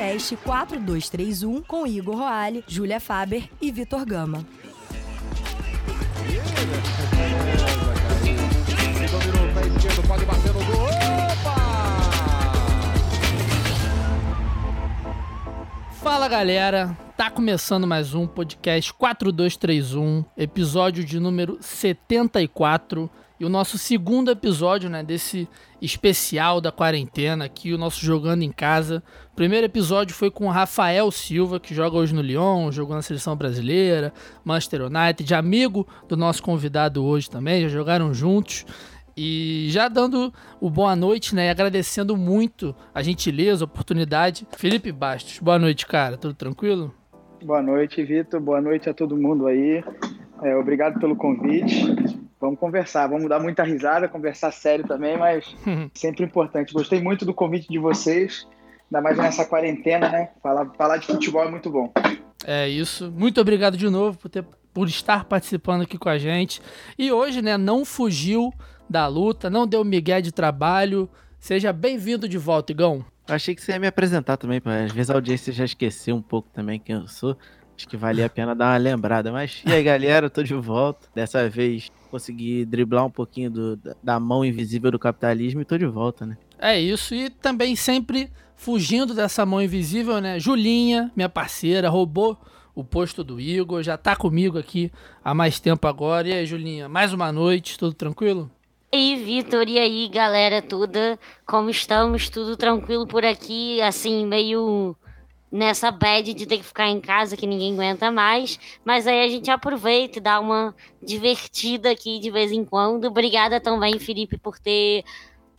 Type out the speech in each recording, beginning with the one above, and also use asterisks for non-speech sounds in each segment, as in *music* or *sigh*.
podcast 4231 com Igor Roale, Júlia Faber e Vitor Gama. Fala galera, tá começando mais um podcast 4231, episódio de número 74 e o nosso segundo episódio, né, desse especial da quarentena aqui, o nosso jogando em casa. O primeiro episódio foi com o Rafael Silva, que joga hoje no Lyon, jogou na seleção brasileira, Manchester United, amigo do nosso convidado hoje também, já jogaram juntos. E já dando o boa noite, né? E agradecendo muito a gentileza, a oportunidade. Felipe Bastos, boa noite, cara. Tudo tranquilo? Boa noite, Vitor. Boa noite a todo mundo aí. É, obrigado pelo convite. Vamos conversar, vamos dar muita risada, conversar sério também, mas *laughs* sempre importante. Gostei muito do convite de vocês, ainda mais nessa quarentena, né? Falar, falar de futebol é muito bom. É isso. Muito obrigado de novo por, ter, por estar participando aqui com a gente. E hoje, né, não fugiu da luta, não deu migué de trabalho. Seja bem-vindo de volta, Igão. Eu achei que você ia me apresentar também, porque às vezes a audiência já esqueceu um pouco também quem eu sou. Acho que valia a pena dar uma lembrada. Mas e aí, galera, eu tô de volta. Dessa vez consegui driblar um pouquinho do, da mão invisível do capitalismo e tô de volta, né? É isso. E também sempre fugindo dessa mão invisível, né? Julinha, minha parceira, roubou o posto do Igor, já tá comigo aqui há mais tempo agora. E aí, Julinha, mais uma noite, tudo tranquilo? E aí, Vitor, e aí, galera toda, como estamos? Tudo tranquilo por aqui, assim, meio nessa bad de ter que ficar em casa que ninguém aguenta mais, mas aí a gente aproveita e dá uma divertida aqui de vez em quando. Obrigada também, Felipe, por ter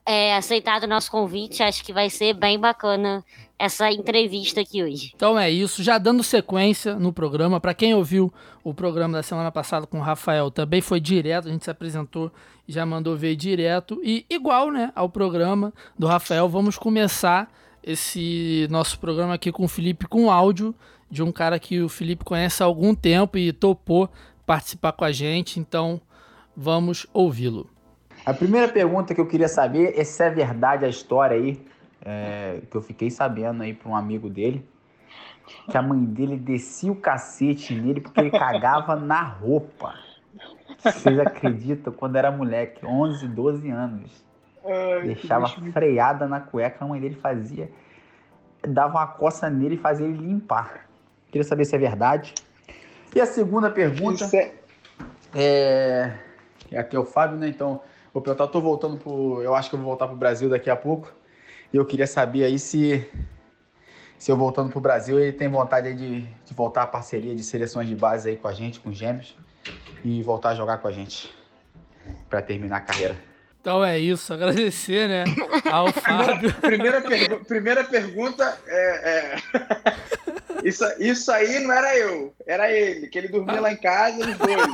é, aceitado o nosso convite. Acho que vai ser bem bacana essa entrevista aqui hoje. Então é isso, já dando sequência no programa. Para quem ouviu o programa da semana passada com o Rafael, também foi direto, a gente se apresentou já mandou ver direto. E igual né, ao programa do Rafael, vamos começar esse nosso programa aqui com o Felipe com áudio de um cara que o Felipe conhece há algum tempo e topou participar com a gente, então vamos ouvi-lo. A primeira pergunta que eu queria saber é se é verdade a história aí, é, que eu fiquei sabendo aí para um amigo dele, que a mãe dele descia o cacete nele porque ele cagava na roupa. Vocês acreditam? Quando era moleque, 11, 12 anos. Ai, Deixava freada na cueca, a mãe dele fazia. Dava uma coça nele e fazia ele limpar. Queria saber se é verdade. E a segunda pergunta. É... é... Aqui é o Fábio, né? Então, vou perguntar, tô voltando pro. Eu acho que eu vou voltar pro Brasil daqui a pouco. E eu queria saber aí se. Se eu voltando pro Brasil, ele tem vontade de, de voltar à parceria de seleções de base aí com a gente, com os gêmeos. E voltar a jogar com a gente. para terminar a carreira. Então é isso, agradecer, né, *laughs* ao Fábio. Primeira, pergu primeira pergunta é, é... *laughs* Isso, isso aí não era eu, era ele, que ele dormia lá em casa, os dois.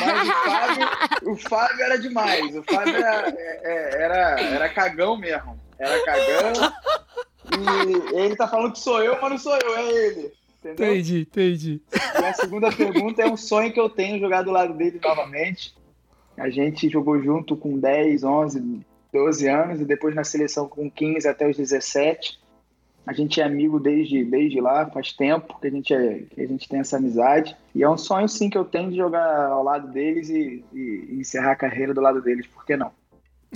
Mas o Fábio, o Fábio era demais, o Fábio era, é, é, era, era cagão mesmo, era cagão. E ele tá falando que sou eu, mas não sou eu, é ele. Entendeu? Entendi, entendi. E a segunda pergunta é um sonho que eu tenho jogar do lado dele novamente. A gente jogou junto com 10, 11, 12 anos e depois na seleção com 15 até os 17. A gente é amigo desde, desde lá, faz tempo que a, gente é, que a gente tem essa amizade. E é um sonho, sim, que eu tenho de jogar ao lado deles e, e encerrar a carreira do lado deles, por que não?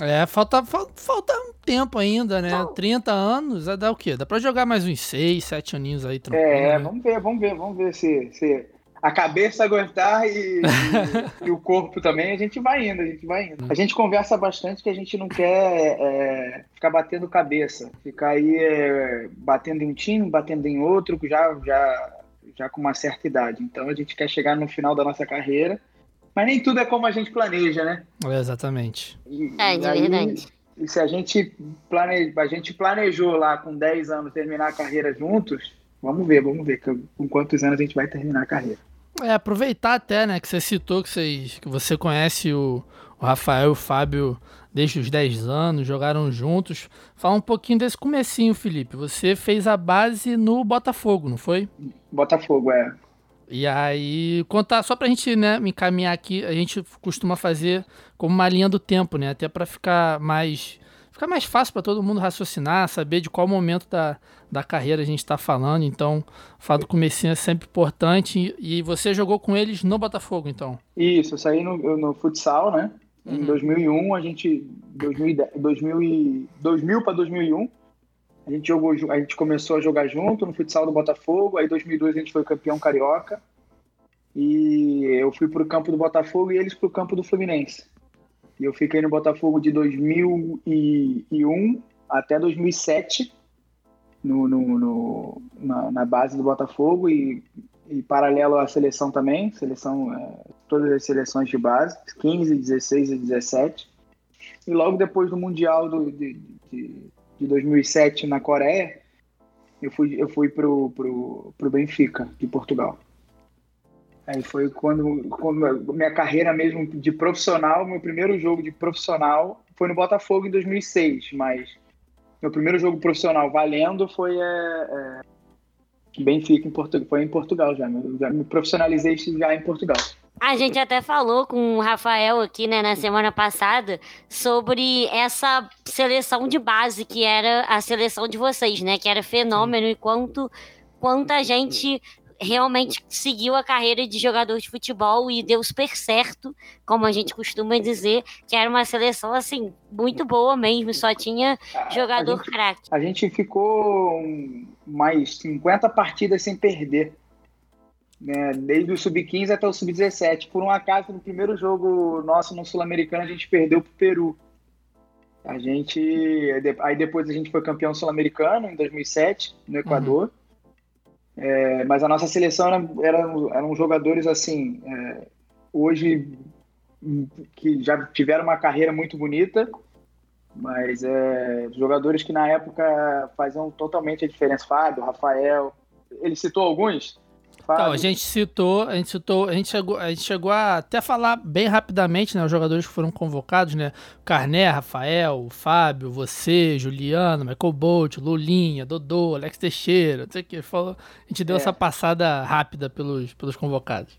É, falta, falta, falta um tempo ainda, né? Não. 30 anos, dá o quê? Dá pra jogar mais uns 6, 7 aninhos aí, tranquilo. É, né? vamos ver, vamos ver, vamos ver se, se a cabeça aguentar e, e, e, o corpo também, a gente vai indo, a gente vai indo. A gente conversa bastante que a gente não quer é, ficar batendo cabeça, ficar aí é, batendo em um time, batendo em outro, já, já, já com uma certa idade. Então a gente quer chegar no final da nossa carreira, mas nem tudo é como a gente planeja, né? É, exatamente. E, é, de aí, verdade. E se a gente, planeja, a gente planejou lá com 10 anos terminar a carreira juntos, vamos ver, vamos ver com quantos anos a gente vai terminar a carreira. É, aproveitar até, né, que você citou que, vocês, que você conhece o, o Rafael e o Fábio desde os 10 anos, jogaram juntos. Fala um pouquinho desse comecinho, Felipe. Você fez a base no Botafogo, não foi? Botafogo, é. E aí, contar, só pra gente, né, me encaminhar aqui, a gente costuma fazer como uma linha do tempo, né, até para ficar mais fica mais fácil para todo mundo raciocinar, saber de qual momento da, da carreira a gente está falando. Então, o fato do comecinho é sempre importante. E você jogou com eles no Botafogo, então? Isso, eu saí no, no futsal, né? Em Uhum. 2001, a gente 2010, 2000 e 2000 para 2001, a gente jogou, a gente começou a jogar junto no futsal do Botafogo. Aí 2002 a gente foi campeão carioca. E eu fui pro campo do Botafogo e eles pro campo do Fluminense. E eu fiquei no Botafogo de 2001 até 2007 no, no- no- na, na base do Botafogo e, e paralelo à seleção também, seleção é, todas as seleções de base, 15, 16 e 17. E logo depois do Mundial do, de, de, de 2007 na Coreia, eu fui, eu fui pro, pro, pro Benfica, de Portugal. Aí foi quando, quando minha carreira mesmo de profissional, meu primeiro jogo de profissional foi no Botafogo em 2006, mas meu primeiro jogo profissional valendo foi é, é, Benfica em Portugal, foi em Portugal já, eu já me profissionalizei já em Portugal. A gente até falou com o Rafael aqui, né, na semana passada, sobre essa seleção de base que era a seleção de vocês, né? Que era fenômeno e quanto, quanta gente realmente seguiu a carreira de jogador de futebol e deu super certo, como a gente costuma dizer, que era uma seleção, assim, muito boa mesmo, só tinha jogador craque. A gente ficou mais 50 partidas sem perder. Né? Desde o Sub-15 até o Sub-17. Por um acaso, no primeiro jogo nosso no Sul-Americano, a gente perdeu pro Peru. A gente. Aí depois a gente foi campeão sul-americano em 2007, no Equador. É, mas a nossa seleção era, era- eram jogadores assim. é, hoje que já tiveram uma carreira muito bonita, mas é, jogadores que na época faziam totalmente a diferença. Fábio, Rafael. Ele citou alguns? Fábio, Então, a gente citou, a gente citou, a gente chegou, a gente chegou a até falar bem rapidamente, né, os jogadores que foram convocados, né, Carné, Rafael, Fábio, você, Juliano, Michael Bolt, Lulinha, Dodô, Alex Teixeira, não sei o que, falou, a gente deu É. essa passada rápida pelos, pelos convocados.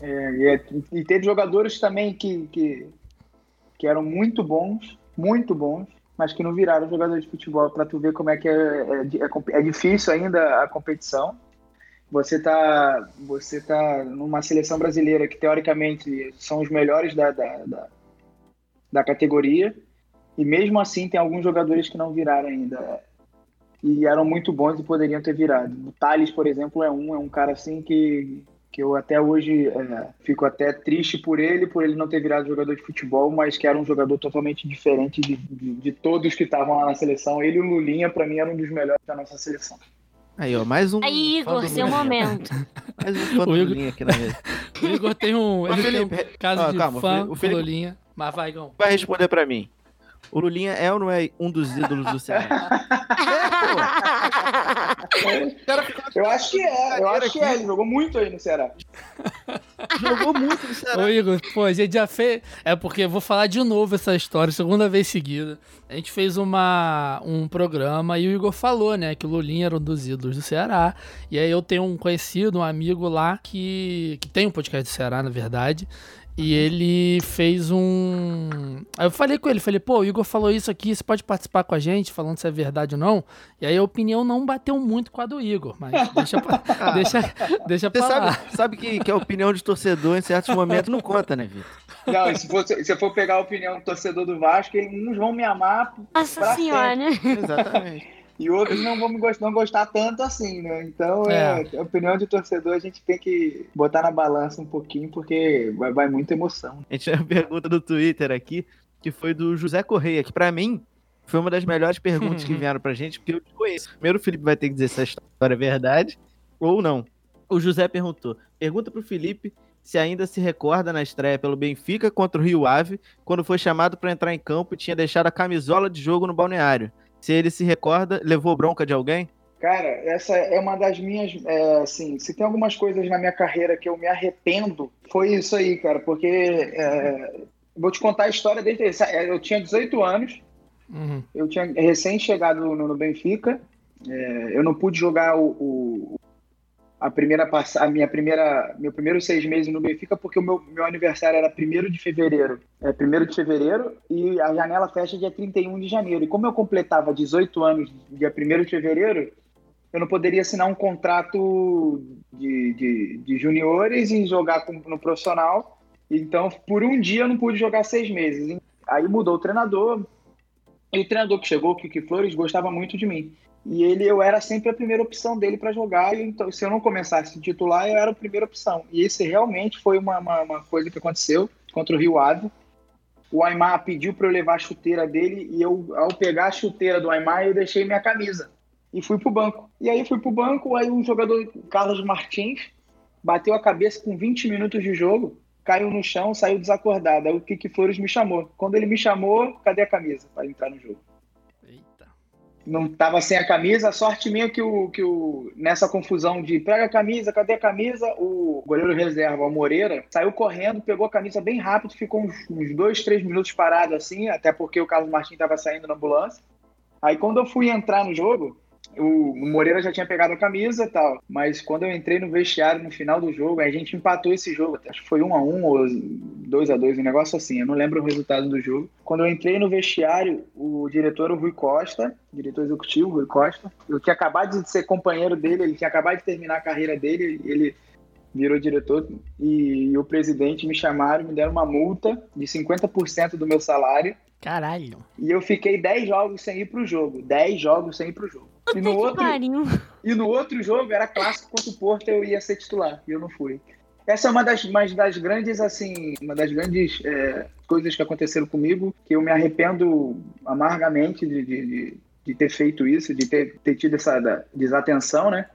É, e, é- e teve jogadores também que, que, que eram muito bons, muito bons, mas que não viraram jogadores de futebol, para tu ver como é que é, é, é é difícil ainda a competição. Você tá, você tá numa seleção brasileira que teoricamente são os melhores da, da, da, da categoria, e mesmo assim tem alguns jogadores que não viraram ainda. E eram muito bons e poderiam ter virado. O Thales, por exemplo, é um, é um cara assim que, que eu até hoje é, fico até triste por ele, por ele não ter virado jogador de futebol, mas que era um jogador totalmente diferente de, de, de todos que estavam lá na seleção. Ele e o Lulinha, para mim, eram um dos melhores da nossa seleção. Aí, ó, mais um. Aí, Igor, seu momento. *laughs* Mais um fã Igor- aqui na mesa. *laughs* O Igor tem um, Ô, ele tem um Felipe, caso ó, de calma, o fã Felipe- o Felipe- mas vai, Gão. Vai responder pra mim. O Lulinha é ou não é um dos ídolos do Ceará? Cara ficou Eu acho que é, eu acho que é. Ele jogou muito aí no Ceará. jogou muito no Ceará. Ô Igor, pô, a gente já fez. É porque eu vou falar de novo essa história, segunda vez seguida. A gente fez uma, um programa e o Igor falou, né, que o Lulinha era um dos ídolos do Ceará. E aí eu tenho um conhecido, um amigo lá, que, que tem um podcast do Ceará, na verdade. E ele fez um. Aí eu falei com ele, falei, pô, o Igor falou isso aqui, você pode participar com a gente, falando se é verdade ou não. E aí a opinião não bateu muito com a do Igor, mas deixa pra, *laughs* deixa, deixa Você pra lá. sabe, sabe que, que a opinião de torcedor em certos momentos não conta, né, Vitor? Não, e se, for, se eu for pegar a opinião do torcedor do Vasco, eles- uns vão me amar Nossa Pra senhora. Exatamente. E outros não vão me gostar, não gostar tanto assim, né? Então, é. a opinião de torcedor a gente tem que botar na balança um pouquinho, porque vai, vai muita emoção. A gente tem uma pergunta do Twitter aqui, que foi do José Correia, que pra mim foi uma das melhores perguntas que *laughs* vieram pra gente, porque eu te conheço. Primeiro o Felipe vai ter que dizer se a história é verdade ou não. O José perguntou: pergunta pro Felipe se ainda se recorda na estreia pelo Benfica contra o Rio Ave, quando foi chamado pra entrar em campo e tinha deixado a camisola de jogo no balneário. Se ele se recorda, levou bronca de alguém? Cara, essa é uma das minhas. é, assim, se tem algumas coisas na minha carreira que eu me arrependo, foi isso aí, cara, porque. é, vou te contar a história desde. Eu tinha 18 anos, Uhum. eu tinha recém chegado no, no Benfica, é, eu não pude jogar o, o- a primeira a minha primeira meu primeiro seis meses no Benfica porque o meu, meu aniversário era 1 de fevereiro. É 1 de fevereiro e a janela fecha dia 31 de janeiro. E como eu completava 18 anos dia 1 de fevereiro eu não poderia assinar um contrato de, de, de juniores e jogar no profissional. Então por um dia eu não pude jogar seis meses. Aí mudou o treinador e o treinador que chegou, o Kiki Flores, gostava muito de mim. E ele, eu era sempre a primeira opção dele para jogar. E então, se eu não começasse titular, eu era a primeira opção. E esse realmente foi uma, uma, uma coisa que aconteceu contra o Rio Ave. O Aymar pediu para eu levar a chuteira dele e eu, ao pegar a chuteira do Aymar, eu deixei minha camisa e fui pro banco. E aí fui pro banco, aí um jogador, Carlos Martins, bateu a cabeça com 20 minutos de jogo, caiu no chão, saiu desacordado. Aí o Kiki Flores me chamou. Quando ele me chamou, cadê a camisa para entrar no jogo? Não estava sem a camisa. A sorte minha que o, que o nessa confusão de pega a camisa, cadê a camisa? O goleiro reserva, o Moreira, saiu correndo, pegou a camisa bem rápido, ficou uns, uns dois, três minutos parado assim, até porque o Carlos Martins estava saindo na ambulância. Aí quando eu fui entrar no jogo, o Moreira já tinha pegado a camisa e tal, mas quando eu entrei no vestiário no final do jogo, a gente empatou esse jogo, acho que foi um a um ou dois a dois, um negócio assim, eu não lembro o resultado do jogo. Quando eu entrei no vestiário, o diretor, o Rui Costa, diretor executivo, Rui Costa, eu tinha acabado de ser companheiro dele, ele tinha acabado de terminar a carreira dele, ele virou diretor e, e o presidente me chamaram, me deram uma multa de 50% do meu salário. Caralho. E eu fiquei 10 jogos sem ir pro jogo. 10 jogos sem ir pro jogo. E no, outro, e no outro jogo era clássico contra o Porto, eu ia ser titular, e eu não fui. Essa é uma das, uma das grandes, assim, uma das grandes é, coisas que aconteceram comigo, que eu me arrependo amargamente de, de, de ter feito isso, de ter, ter tido essa desatenção, né?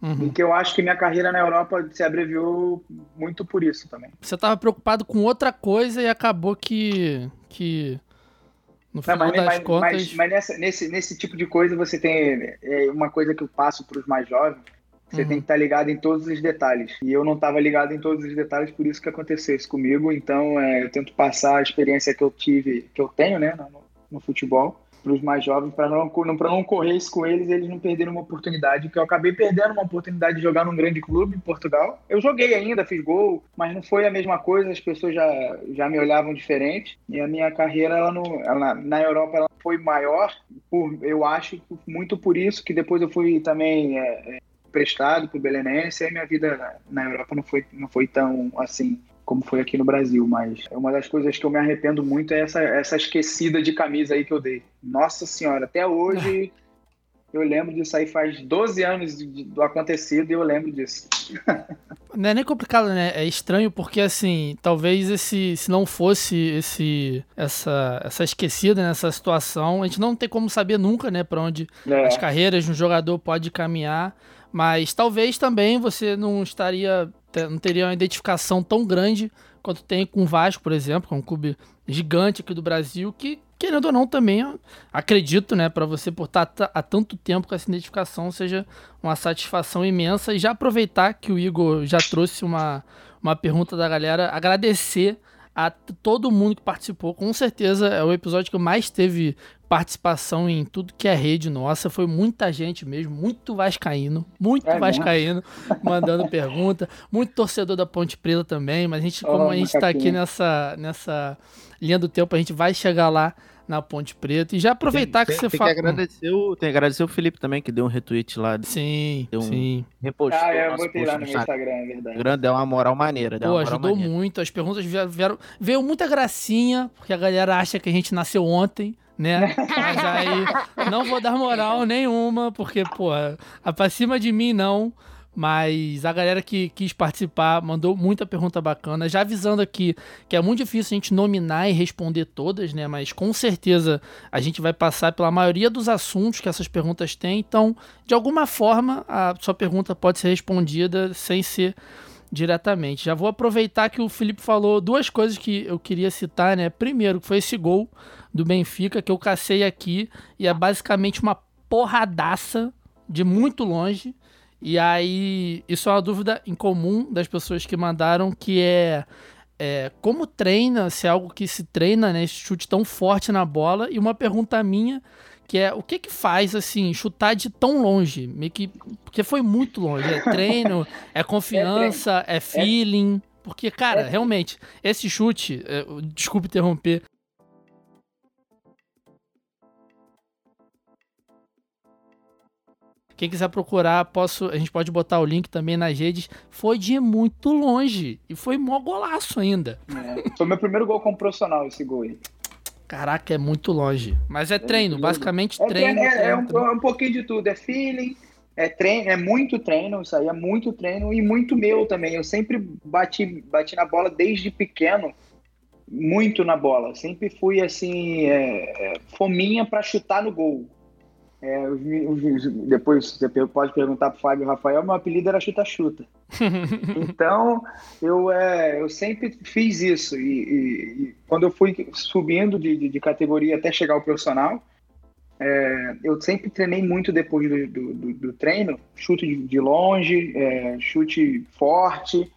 Uhum. E que eu acho que minha carreira na Europa se abreviou muito por isso também. Você estava preocupado com outra coisa e acabou que, que no final não, mas, das mas, contas. Mas, mas nessa, nesse, nesse tipo de coisa você tem é, uma coisa que eu passo para os mais jovens. Você uhum. tem que estar tá ligado em todos os detalhes. E eu não estava ligado em todos os detalhes, por isso que aconteceu isso comigo. Então, é, eu tento passar a experiência que eu tive, que eu tenho, né, no, no futebol, para os mais jovens, para não, pra não correr isso com eles eles não perderem uma oportunidade, que eu acabei perdendo uma oportunidade de jogar num grande clube em Portugal. Eu joguei ainda, fiz gol, mas não foi a mesma coisa, as pessoas já, já me olhavam diferente. E a minha carreira ela não, ela, na Europa ela foi maior, por, eu acho, muito por isso, que depois eu fui também é, é prestado para o Belenense, e minha vida na Europa não foi, não foi tão assim como foi aqui no Brasil, mas uma das coisas que eu me arrependo muito é essa, essa esquecida de camisa aí que eu dei. Nossa senhora, até hoje *laughs* eu lembro disso aí, faz 12 anos do acontecido e eu lembro disso. *laughs* Não é nem complicado, né? É estranho porque, assim, talvez esse, se não fosse esse, essa, essa esquecida nessa situação, a gente não tem como saber nunca, né, para onde é. as carreiras de um jogador pode caminhar. Mas talvez também você não estaria não teria uma identificação tão grande quanto tem com o Vasco, por exemplo, que é um clube gigante aqui do Brasil, que, querendo ou não, também acredito, né, para você por estar há tanto tempo com essa identificação, seja uma satisfação imensa. E já aproveitar que o Igor já trouxe uma, uma pergunta da galera, agradecer a todo mundo que participou. Com certeza é o episódio que mais teve participação em tudo que é rede nossa. Foi muita gente mesmo, muito vascaíno, muito é vascaíno mandando pergunta, muito torcedor da Ponte Preta também, mas a gente, como oh, a gente está aqui nessa, nessa linha do tempo, a gente vai chegar lá na Ponte Preta. E já aproveitar tem, que tem, você fala. Tem que agradecer o, tem que agradecer o Felipe também, que deu um retweet lá. Sim, deu sim. Um repostou ah, eu botei lá no meu Instagram, é verdade. Grande, deu uma moral maneira. Deu Pô, moral ajudou maneira. muito. As perguntas vieram, vieram. Veio muita gracinha, porque a galera acha que a gente nasceu ontem né? *laughs* Mas aí não vou dar moral nenhuma, porque, pô, pra cima de mim não. Mas a galera que quis participar mandou muita pergunta bacana. Já avisando aqui que é muito difícil a gente nominar e responder todas, né? Mas com certeza a gente vai passar pela maioria dos assuntos que essas perguntas têm. Então, de alguma forma, a sua pergunta pode ser respondida sem ser diretamente. Já vou aproveitar que o Felipe falou duas coisas que eu queria citar, né? Primeiro, foi esse gol do Benfica que eu cacei aqui e é basicamente uma porradaça de muito longe. E aí, isso é uma dúvida em comum das pessoas que mandaram, que é, é como treina, se é algo que se treina, né? Esse chute tão forte na bola. E uma pergunta minha, que é o que que faz, assim, chutar de tão longe? Meio que, porque foi muito longe. É treino, *laughs* é confiança, é, feeling. Porque, cara, realmente, esse chute, é, desculpe interromper, Quem quiser procurar, posso, a gente pode botar o link também nas redes. Foi de muito longe e foi mó golaço ainda. É, foi meu primeiro gol como profissional esse gol aí. Caraca, é muito longe. Mas é treino, basicamente é treino. é, é um, é um pouquinho de tudo, é feeling, é treino, é muito treino, isso aí é muito treino e muito meu também. Eu sempre bati, bati na bola desde pequeno, muito na bola. Sempre fui assim, é, é, fominha para chutar no gol. É, os, os, depois você pode perguntar para o Fábio Rafael, meu apelido era chuta-chuta. *laughs* então, eu, é, eu sempre fiz isso. E, e, e quando eu fui subindo de, de, de, categoria até chegar ao profissional, é, eu sempre treinei muito depois do, do, do treino, chute de, de longe, é, chute forte,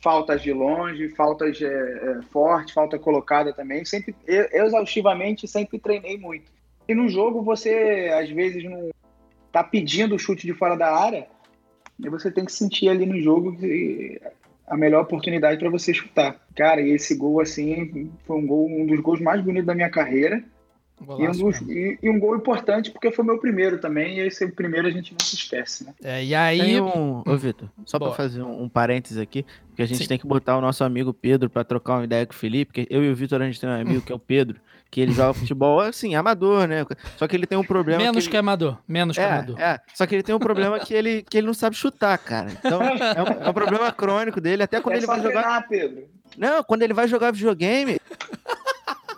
faltas de longe, faltas é, é, forte, falta colocada também. Sempre, exaustivamente, sempre treinei muito. E no jogo você, às vezes, não tá pedindo o chute de fora da área, e você tem que sentir ali no jogo que a melhor oportunidade para você chutar. Cara, e esse gol, assim, foi um gol, um dos gols mais bonitos da minha carreira. E um, dos, e, e um, gol importante porque foi meu primeiro também, e esse primeiro a gente não se esquece, né? É, e aí. Tem um... Ô, Vitor, só para fazer um, um parênteses aqui, porque a gente Sim. tem que botar o nosso amigo Pedro para trocar uma ideia com o Felipe, porque eu e o Vitor a gente tem um amigo *laughs* que é o Pedro, que ele joga futebol assim, amador, né? Só que ele tem um problema. Menos que, que, amador, menos é, que amador. É, só que ele tem um problema que ele, que ele não sabe chutar, cara. Então é um, é um problema crônico dele, até quando é ele vai treinar, jogar. Pedro. Não, quando ele vai jogar videogame.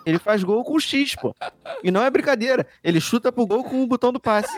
Ele faz gol com X, pô. E não é brincadeira. Ele chuta pro gol com o botão do passe.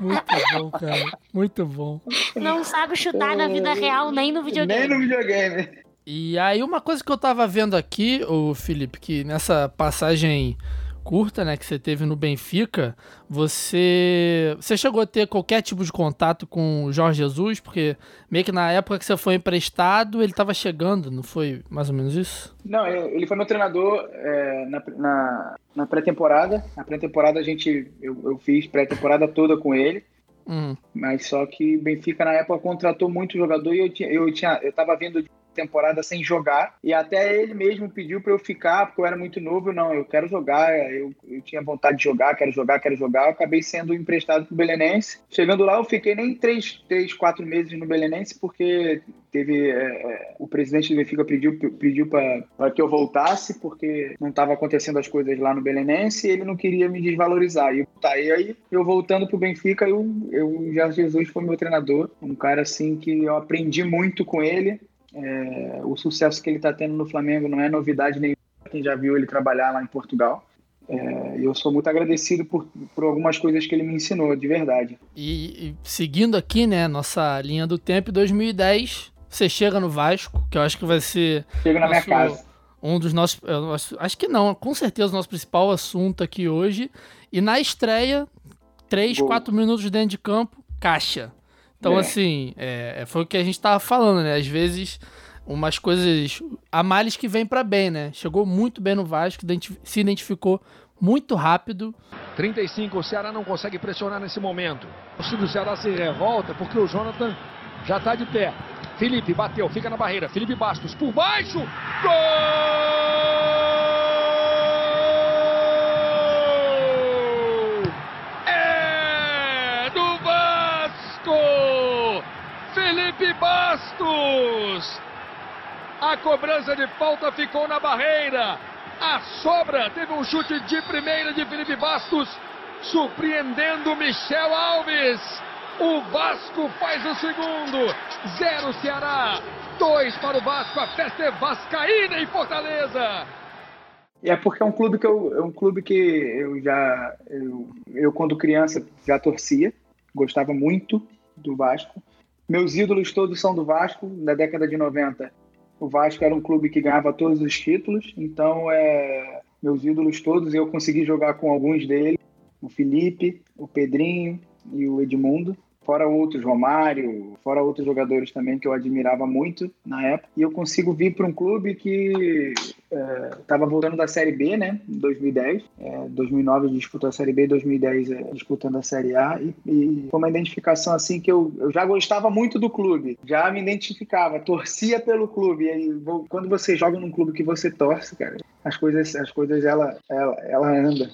Muito bom, cara. Muito bom. Não sabe chutar na vida real, nem no videogame. Nem no videogame. E aí, uma coisa que eu tava vendo aqui, o Felipe, que nessa passagem curta, né, que você teve no Benfica, você você chegou a ter qualquer tipo de contato com o Jorge Jesus, porque meio que na época que você foi emprestado, ele estava chegando, não foi mais ou menos isso? Não, ele foi meu treinador é, na, na, na pré-temporada. Na pré-temporada a gente eu, eu fiz pré-temporada toda com ele. Uhum. Mas só que Benfica na época contratou muito jogador e eu tinha eu tinha eu tava vindo de temporada sem jogar. E até ele mesmo pediu para eu ficar, porque eu era muito novo. Não, eu quero jogar, eu, eu tinha vontade de jogar, quero jogar, quero jogar. Eu acabei sendo emprestado pro Belenense. Chegando lá, eu fiquei nem três, três quatro meses no Belenense, porque teve é, é o presidente do Benfica pediu, pediu para que eu voltasse, porque não estava acontecendo as coisas lá no Belenense e ele não queria me desvalorizar. E, tá, e aí, eu voltando pro Benfica, eu, eu, já Jesus foi meu treinador, um cara assim que eu aprendi muito com ele. É, o sucesso que ele está tendo no Flamengo não é novidade nenhuma, quem já viu ele trabalhar lá em Portugal. É, eu sou muito agradecido por, por algumas coisas que ele me ensinou, de verdade. E, e seguindo aqui, né, nossa linha do tempo, 2010, você chega no Vasco, que eu acho que vai ser. Chega na minha casa. Um dos nossos. Acho que não, com certeza o nosso principal assunto aqui hoje. E na estreia, 3, 4 minutos dentro de campo, caixa. Então, é. assim, é, foi o que a gente tava falando, né? Às vezes, umas coisas. A males que vem para bem, né? Chegou muito bem no Vasco, se identificou muito rápido. 35, o Ceará não consegue pressionar nesse momento. O do Ceará se revolta porque o Jonathan já tá de pé. Felipe bateu, fica na barreira. Felipe Bastos por baixo. Gol! Felipe Bastos. A cobrança de falta ficou na barreira. A sobra teve um chute de primeira de Felipe Bastos, surpreendendo Michel Alves. O Vasco faz o segundo. Zero Ceará. Dois para o Vasco. A festa é vascaína em Fortaleza. É porque é um clube que eu, é um clube que eu já eu, eu quando criança já torcia, gostava muito do Vasco. Meus ídolos todos são do Vasco, na década de 90. O Vasco era um clube que ganhava todos os títulos, então é, meus ídolos todos, eu consegui jogar com alguns deles, o Felipe, o Pedrinho e o Edmundo, fora outros, Romário, fora outros jogadores também que eu admirava muito na época. E eu consigo vir para um clube que estava voltando da Série B, né, em 2010. É, 2009 disputou a Série B, 2010 é, disputando a Série A. E, e foi uma identificação assim que eu, eu já gostava muito do clube, já me identificava, torcia pelo clube. E aí, quando você joga num clube que você torce, cara, as coisas, as coisas ela, ela, ela anda.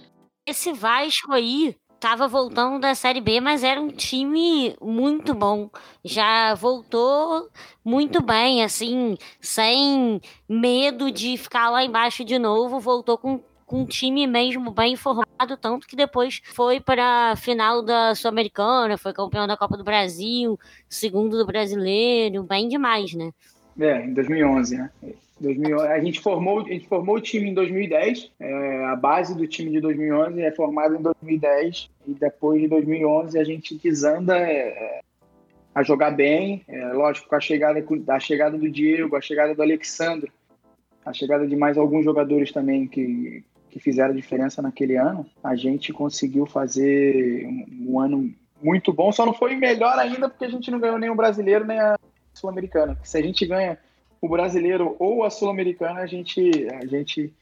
Esse Vasco aí tava voltando da Série B, mas era um time muito bom. Já voltou muito bem, assim, sem medo de ficar lá embaixo de novo. Voltou com, com um time mesmo bem formado, tanto que depois foi para a final da Sul-Americana, foi campeão da Copa do Brasil, segundo do Brasileiro, bem demais, né? É, em 2011, né? 2011, a gente formou, a gente formou o time em 2010. É, a base do time de 2011 é formada em 2010 e depois de 2011 a gente desanda é, a jogar bem. É, lógico, com a chegada, a chegada do Diego, a chegada do Alexandre, a chegada de mais alguns jogadores também que, que fizeram diferença naquele ano, a gente conseguiu fazer um, um ano muito bom. Só não foi melhor ainda porque a gente não ganhou nem o brasileiro nem a sul-americana. Se a gente ganha o brasileiro ou a sul-americana, a gente, a gente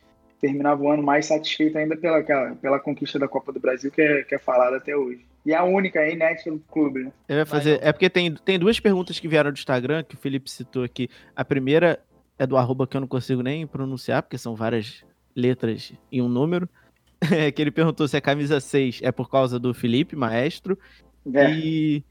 terminava o ano mais satisfeito ainda pela, pela conquista da Copa do Brasil, que é, que é falada até hoje. E a única aí, né, do clube, né? Eu ia fazer. É porque tem, tem duas perguntas que vieram do Instagram, que o Felipe citou aqui. A primeira é do arroba que eu não consigo nem pronunciar, porque são várias letras e um número. *laughs* É que ele perguntou se a camisa 6 é por causa do Felipe, maestro. É. E,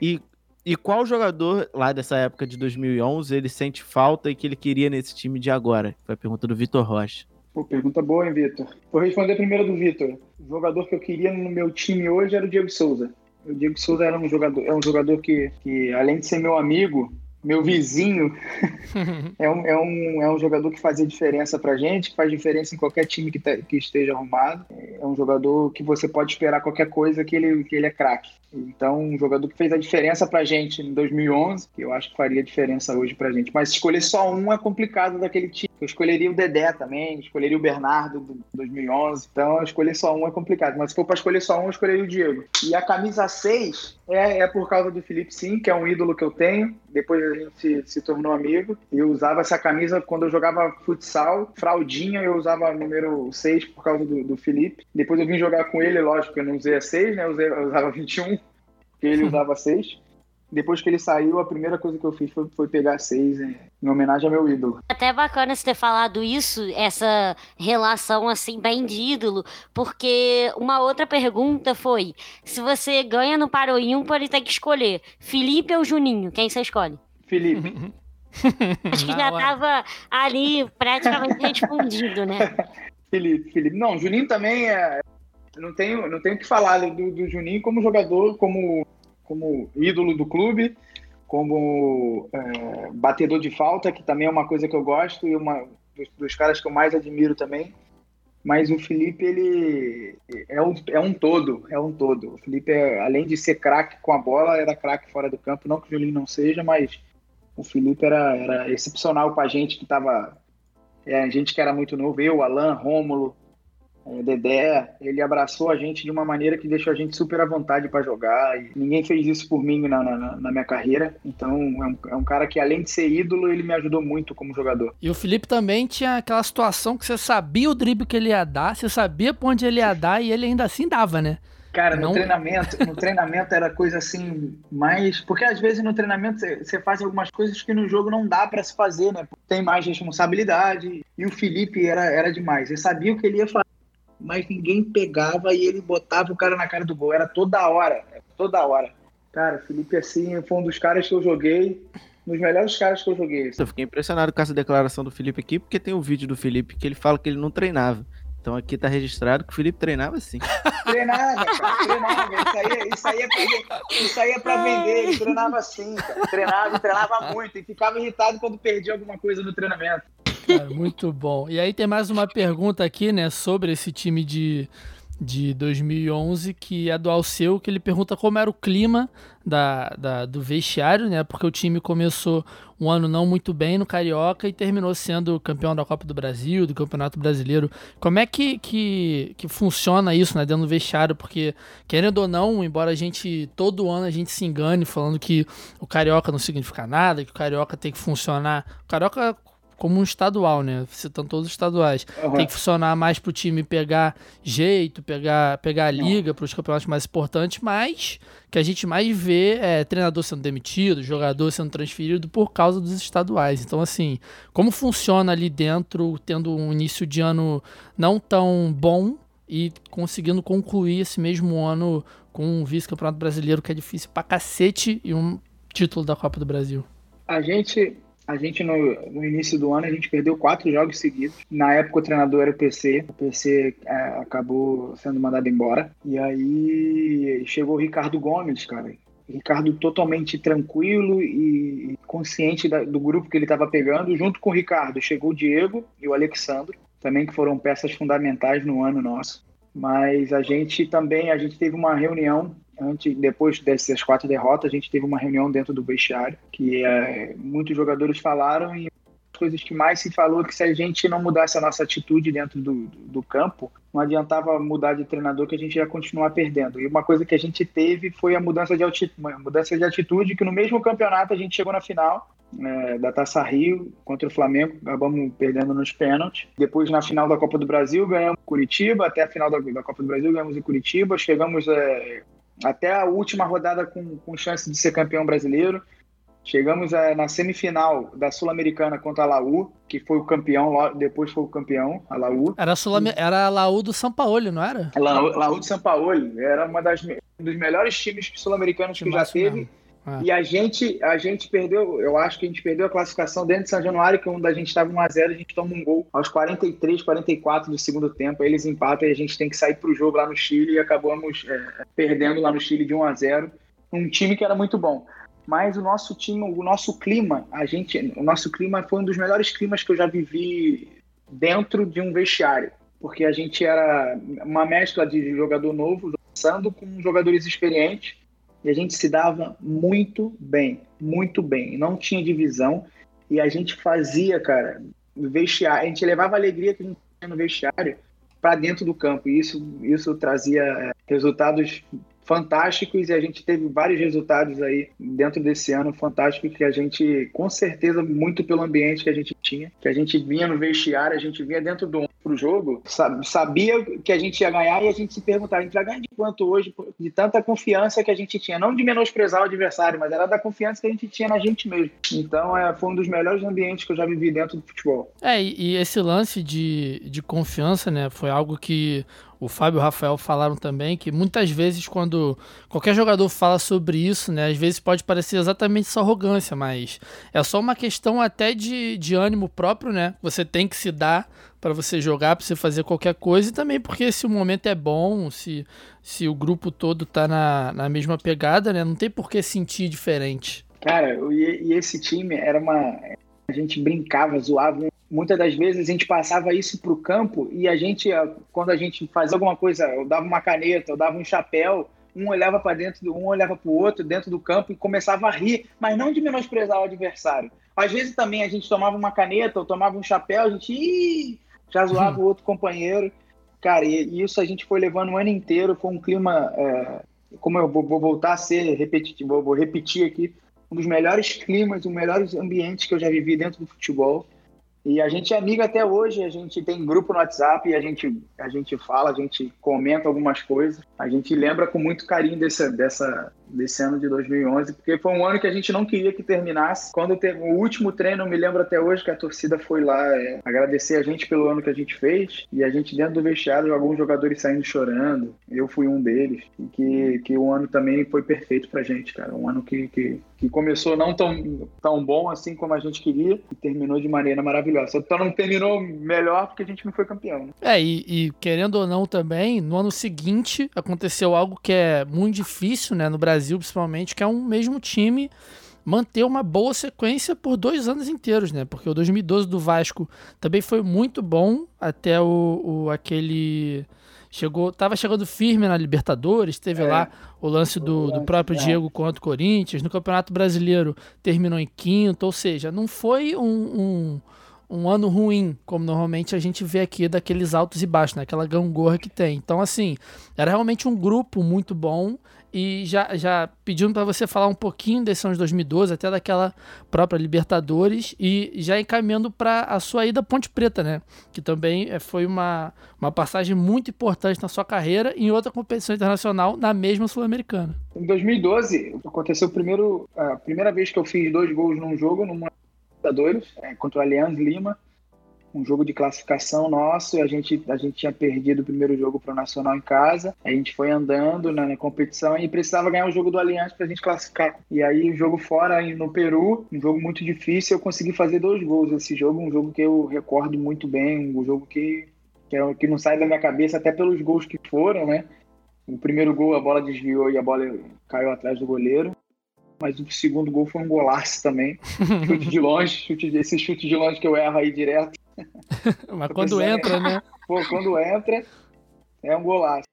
e e qual jogador lá dessa época de 2011 ele sente falta e que ele queria nesse time de agora? Foi a pergunta do Vitor Rocha. Pô, pergunta boa, hein, Vitor? Vou responder primeiro do Vitor. O jogador que eu queria no meu time hoje era o Diego Souza. O Diego Souza era um jogador, é um jogador que, que, além de ser meu amigo, meu vizinho, *laughs* é, um, é, um, é um jogador que fazia diferença pra gente, que faz diferença em qualquer time que, tá, que esteja arrumado. É um jogador que você pode esperar qualquer coisa que ele, que ele é craque. Então, um jogador que fez a diferença pra gente em 2011, que eu acho que faria diferença hoje pra gente. Mas escolher só um é complicado daquele time. Eu escolheria o Dedé também, escolheria o Bernardo do 2011. Então, escolher só um é complicado. Mas se for pra escolher só um, eu escolheria o Diego. E a camisa 6 é, é por causa do Felipe, sim, que é um ídolo que eu tenho. Depois a gente se, se tornou amigo. Eu usava essa camisa quando eu jogava futsal, fraldinha, eu usava o número 6 por causa do, do Felipe. Depois eu vim jogar com ele, lógico, eu não usei a 6, né? Eu, usei, eu usava 21 que ele *laughs* usava seis. Depois que ele saiu, a primeira coisa que eu fiz foi, foi pegar seis em, em homenagem ao meu ídolo. Até bacana você ter falado isso, essa relação assim bem de ídolo, porque uma outra pergunta foi: se você ganha no Paro Ímpar, ele tem que escolher Felipe ou Juninho, quem você escolhe? Felipe. *laughs* Acho que já estava ali praticamente respondido, né? *laughs* Felipe, Felipe. Não, Juninho também é, não tenho, não tenho que falar do, do Juninho como jogador, como, como ídolo do clube, como é, batedor de falta, que também é uma coisa que eu gosto e uma dos, dos, caras que eu mais admiro também. Mas o Felipe, ele é um, é um todo, é um todo. O Felipe, é, além de ser craque com a bola, era craque fora do campo. Não que o Juninho não seja, mas o Felipe era, era excepcional para a gente que estava... É, a gente que era muito novo, eu, Alan, Rômulo, é, Dedé, ele abraçou a gente de uma maneira que deixou a gente super à vontade para jogar. E ninguém fez isso por mim na, na, na minha carreira. Então é um, é um, cara que, além de ser ídolo, ele me ajudou muito como jogador. E o Felipe também tinha aquela situação que você sabia o drible que ele ia dar, você sabia pra onde ele ia dar e ele ainda assim dava, né? Cara, no Não... treinamento, no *laughs* treinamento era coisa assim, mais. Porque às vezes no treinamento você faz algumas coisas que no jogo não dá para se fazer, né? Tem mais responsabilidade. E o Felipe era, era demais. Eu sabia o que ele ia fazer mas ninguém pegava e ele botava o cara na cara do gol. Era toda hora, toda hora. Cara, Felipe assim foi um dos caras que eu joguei, um dos melhores caras que eu joguei. Eu fiquei impressionado com essa declaração do Felipe aqui, porque tem um vídeo do Felipe que ele fala que ele não treinava. Então aqui tá registrado que o Felipe treinava sim. *laughs* Treinava, cara, treinava. Isso aí, isso aí, é, pra, isso aí é pra vender. Ele treinava assim, cara. Treinava, treinava muito. E ficava irritado quando perdia alguma coisa no treinamento. Cara, muito bom. E aí tem mais uma pergunta aqui, né, sobre esse time de, de 2011, que é do Alceu, que ele pergunta como era o clima da, da, do vestiário, né, porque o time começou um ano não muito bem no Carioca e terminou sendo campeão da Copa do Brasil, do Campeonato Brasileiro. Como é que, que, que funciona isso, né, dentro do vestiário? Porque, querendo ou não, embora a gente, todo ano a gente se engane falando que o Carioca não significa nada, que o Carioca tem que funcionar. O Carioca como um estadual, né? Citando todos os estaduais. Uhum. Tem que funcionar mais pro time pegar jeito, pegar, pegar a liga para os campeonatos mais importantes, mas que a gente mais vê é treinador sendo demitido, jogador sendo transferido por causa dos estaduais. Então, assim, como funciona ali dentro, tendo um início de ano não tão bom e conseguindo concluir esse mesmo ano com um vice-campeonato brasileiro que é difícil pra cacete e um título da Copa do Brasil. A gente, a gente no, no início do ano, a gente perdeu quatro jogos seguidos. Na época o treinador era o PC. O PC é, acabou sendo mandado embora. E aí chegou o Ricardo Gomes, cara. Ricardo totalmente tranquilo e consciente da, do grupo que ele estava pegando. Junto com o Ricardo chegou o Diego e o Alexandre, também que foram peças fundamentais no ano nosso. Mas a gente também, a gente teve uma reunião antes, depois dessas quatro derrotas, a gente teve uma reunião dentro do vestiário que é, muitos jogadores falaram e as coisas que mais se falou é que se a gente não mudasse a nossa atitude dentro do, do campo, não adiantava mudar de treinador que a gente ia continuar perdendo. E uma coisa que a gente teve foi a mudança de, mudança de atitude, que no mesmo campeonato a gente chegou na final é, da Taça Rio contra o Flamengo, acabamos perdendo nos pênaltis. Depois, na final da Copa do Brasil, ganhamos Curitiba, até a final da, da Copa do Brasil, ganhamos em Curitiba. Chegamos é, até a última rodada com, com chance de ser campeão brasileiro. Chegamos é, na semifinal da Sul-Americana contra a Laú, que foi o campeão, depois foi o campeão, a Laú. Era a, Sul era a Laú do São Paulo, não era? Laú, Laú do São Paulo. Era uma das, um dos melhores times sul-americanos que, que já teve. Mesmo. É. E a gente, a gente perdeu, eu acho que a gente perdeu a classificação dentro de São Januário, que quando a gente estava 1x0, a gente toma um gol aos 43, 44 do segundo tempo. Aí eles empatam e a gente tem que sair para o jogo lá no Chile e acabamos é, perdendo lá no Chile de 1x0. Um time que era muito bom. Mas o nosso time, o nosso clima, a gente, o nosso clima foi um dos melhores climas que eu já vivi dentro de um vestiário. Porque a gente era uma mescla de jogador novo, dançando com jogadores experientes e a gente se dava muito bem, muito bem. Não tinha divisão e a gente fazia, cara, vestiário. A gente levava a alegria que a gente tinha no vestiário para dentro do campo. E isso, isso trazia é, resultados fantásticos e a gente teve vários resultados aí dentro desse ano fantástico que a gente, com certeza, muito pelo ambiente que a gente tinha, que a gente vinha no vestiário, a gente vinha dentro do pro jogo, sabia que a gente ia ganhar e a gente se perguntava, a gente vai ganhar de quanto hoje, de tanta confiança que a gente tinha, não de menosprezar o adversário, mas era da confiança que a gente tinha na gente mesmo. Então, é, foi um dos melhores ambientes que eu já vivi dentro do futebol. É, e, e esse lance de, de confiança, né, foi algo que o Fábio e o Rafael falaram também que muitas vezes quando qualquer jogador fala sobre isso, né, às vezes pode parecer exatamente essa arrogância, mas é só uma questão até de, de ânimo próprio, né? Você tem que se dar para você jogar, para você fazer qualquer coisa e também porque se o momento é bom, se, se o grupo todo tá na, na mesma pegada, né, não tem por que sentir diferente. Cara, e, e esse time era uma a gente brincava, zoava muitas das vezes a gente passava isso para o campo e a gente, quando a gente fazia alguma coisa, eu dava uma caneta, eu dava um chapéu, um olhava para dentro, um olhava para o outro dentro do campo e começava a rir, mas não de menosprezar o adversário. Às vezes também a gente tomava uma caneta ou tomava um chapéu, a gente já zoava o outro companheiro. Cara, e, isso a gente foi levando o ano inteiro, foi um clima, é, como eu vou, vou, voltar a ser repetitivo, vou, vou repetir aqui, um dos melhores climas, um dos melhores ambientes que eu já vivi dentro do futebol. E a gente é amigo até hoje, a gente tem grupo no WhatsApp e a gente, a gente fala, a gente comenta algumas coisas. A gente lembra com muito carinho desse, dessa, desse ano de 2011, porque foi um ano que a gente não queria que terminasse. Quando teve o último treino, eu me lembro até hoje que a torcida foi lá é, agradecer a gente pelo ano que a gente fez. E a gente dentro do vestiário, alguns jogadores saindo chorando. Eu fui um deles. E que, que o ano também foi perfeito pra gente, cara. Um ano que, que, que começou não tão, tão bom assim como a gente queria e terminou de maneira maravilhosa. Só não terminou melhor porque a gente não foi campeão. Né? É, e, e, querendo ou não também, no ano seguinte aconteceu algo que é muito difícil, né, no Brasil principalmente, que é um mesmo time manter uma boa sequência por dois anos inteiros, né? Porque o 2012 do Vasco também foi muito bom até o, o aquele chegou, tava chegando firme na Libertadores, teve é. lá o lance do, do próprio é. Diego contra o Corinthians, no Campeonato Brasileiro terminou em quinto, ou seja, não foi um, um, um ano ruim, como normalmente a gente vê aqui daqueles altos e baixos, né? Aquela gangorra que tem. Então, assim, era realmente um grupo muito bom e já, já pedindo para você falar um pouquinho desse ano de 2012, até daquela própria Libertadores, e já encaminhando para a sua ida Ponte Preta, né? Que também é, foi uma, uma passagem muito importante na sua carreira em outra competição internacional na mesma Sul-Americana. Em 2012, aconteceu primeiro, a primeira vez que eu fiz dois gols num jogo, numa Libertadores, é, contra o Allianz Lima um jogo de classificação nosso, a gente, a gente tinha perdido o primeiro jogo para o Nacional em casa, a gente foi andando na, na competição e precisava ganhar o jogo do Aliança para a gente classificar. E aí o jogo fora no Peru, um jogo muito difícil, eu consegui fazer dois gols esse jogo, um jogo que eu recordo muito bem, um jogo que, que, é, que não sai da minha cabeça até pelos gols que foram, né? O primeiro gol a bola desviou e a bola caiu atrás do goleiro mas o segundo gol foi um golaço também. *laughs* chute de longe, chute, esse chute de longe que eu erro aí direto. *laughs* Mas quando entra, né? *laughs* Pô, quando entra, é um golaço.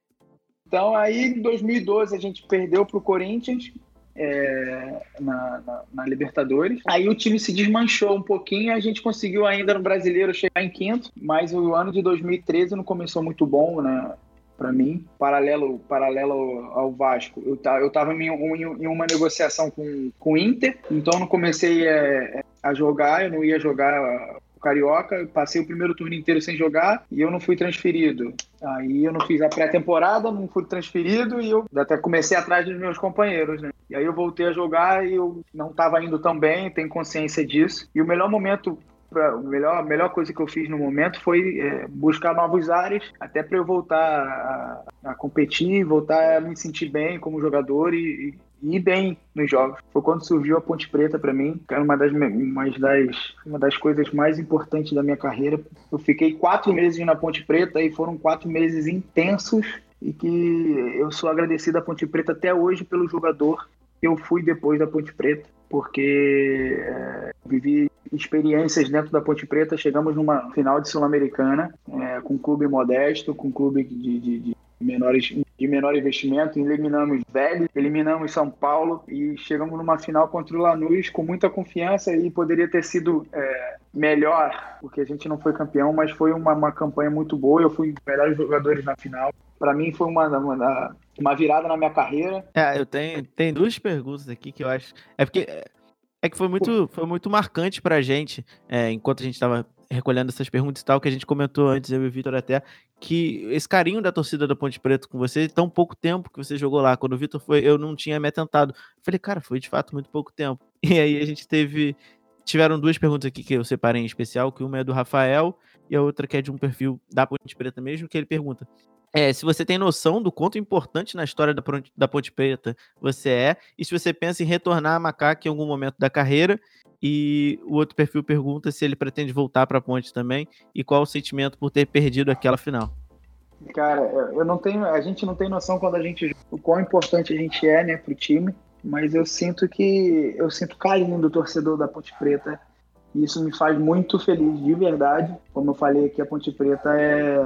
Então, aí em 2012 a gente perdeu para o Corinthians é, na, na, na, Libertadores. Aí o time se desmanchou um pouquinho, a gente conseguiu ainda no Brasileiro chegar em quinto, mas o ano de 2013 não começou muito bom, né? para mim, paralelo paralelo ao Vasco. Eu, tá, eu tava em, em, em, uma negociação com, com o Inter, então eu não comecei é, a jogar, eu não ia jogar Carioca, passei o primeiro turno inteiro sem jogar e eu não fui transferido. Aí eu não fiz a pré-temporada, não fui transferido e eu até comecei atrás dos meus companheiros, né? E aí eu voltei a jogar e eu não estava indo tão bem, tenho consciência disso. E o melhor momento Pra, melhor, a melhor coisa que eu fiz no momento foi é, buscar novos ares, até para eu voltar a, a, competir, voltar a me sentir bem como jogador e, e bem nos jogos. Foi quando surgiu a Ponte Preta para mim, que era uma das, uma, das, uma das coisas mais importantes da minha carreira. Eu fiquei quatro meses na Ponte Preta e foram quatro meses intensos e que eu sou agradecido à Ponte Preta até hoje pelo jogador que eu fui depois da Ponte Preta, porque é, vivi experiências dentro da Ponte Preta. Chegamos numa final de Sul-Americana é, com um clube modesto, com um clube de, de, de menores de menor investimento, eliminamos Velho, eliminamos São Paulo e chegamos numa final contra o Lanús com muita confiança e poderia ter sido é, melhor, porque a gente não foi campeão, mas foi uma, uma campanha muito boa. Eu fui um dos melhores jogadores na final. Para mim foi uma, uma, uma, virada na minha carreira. É, eu tenho, tenho duas perguntas aqui que eu acho. É porque é que foi muito, foi muito marcante pra gente, é, enquanto a gente estava recolhendo essas perguntas e tal, que a gente comentou antes, eu e o Vitor até, que esse carinho da torcida da Ponte Preta com você, tão pouco tempo que você jogou lá. Quando o Vitor foi, eu não tinha me atentado. falei, cara, foi de fato muito pouco tempo. *laughs* E aí a gente teve. Tiveram duas perguntas aqui que eu separei em especial, que uma é do Rafael e a outra que é de um perfil da Ponte Preta mesmo, que ele pergunta: é, se você tem noção do quanto importante na história da, da Ponte Preta você é, e se você pensa em retornar a Macaca em algum momento da carreira, e o outro perfil pergunta se ele pretende voltar para a Ponte também e qual o sentimento por ter perdido aquela final. Cara, eu não tenho, a gente não tem noção quando a gente o quão importante a gente é, né, pro time, mas eu sinto que eu sinto carinho do torcedor da Ponte Preta. E isso me faz muito feliz, de verdade. Como eu falei aqui, a Ponte Preta é,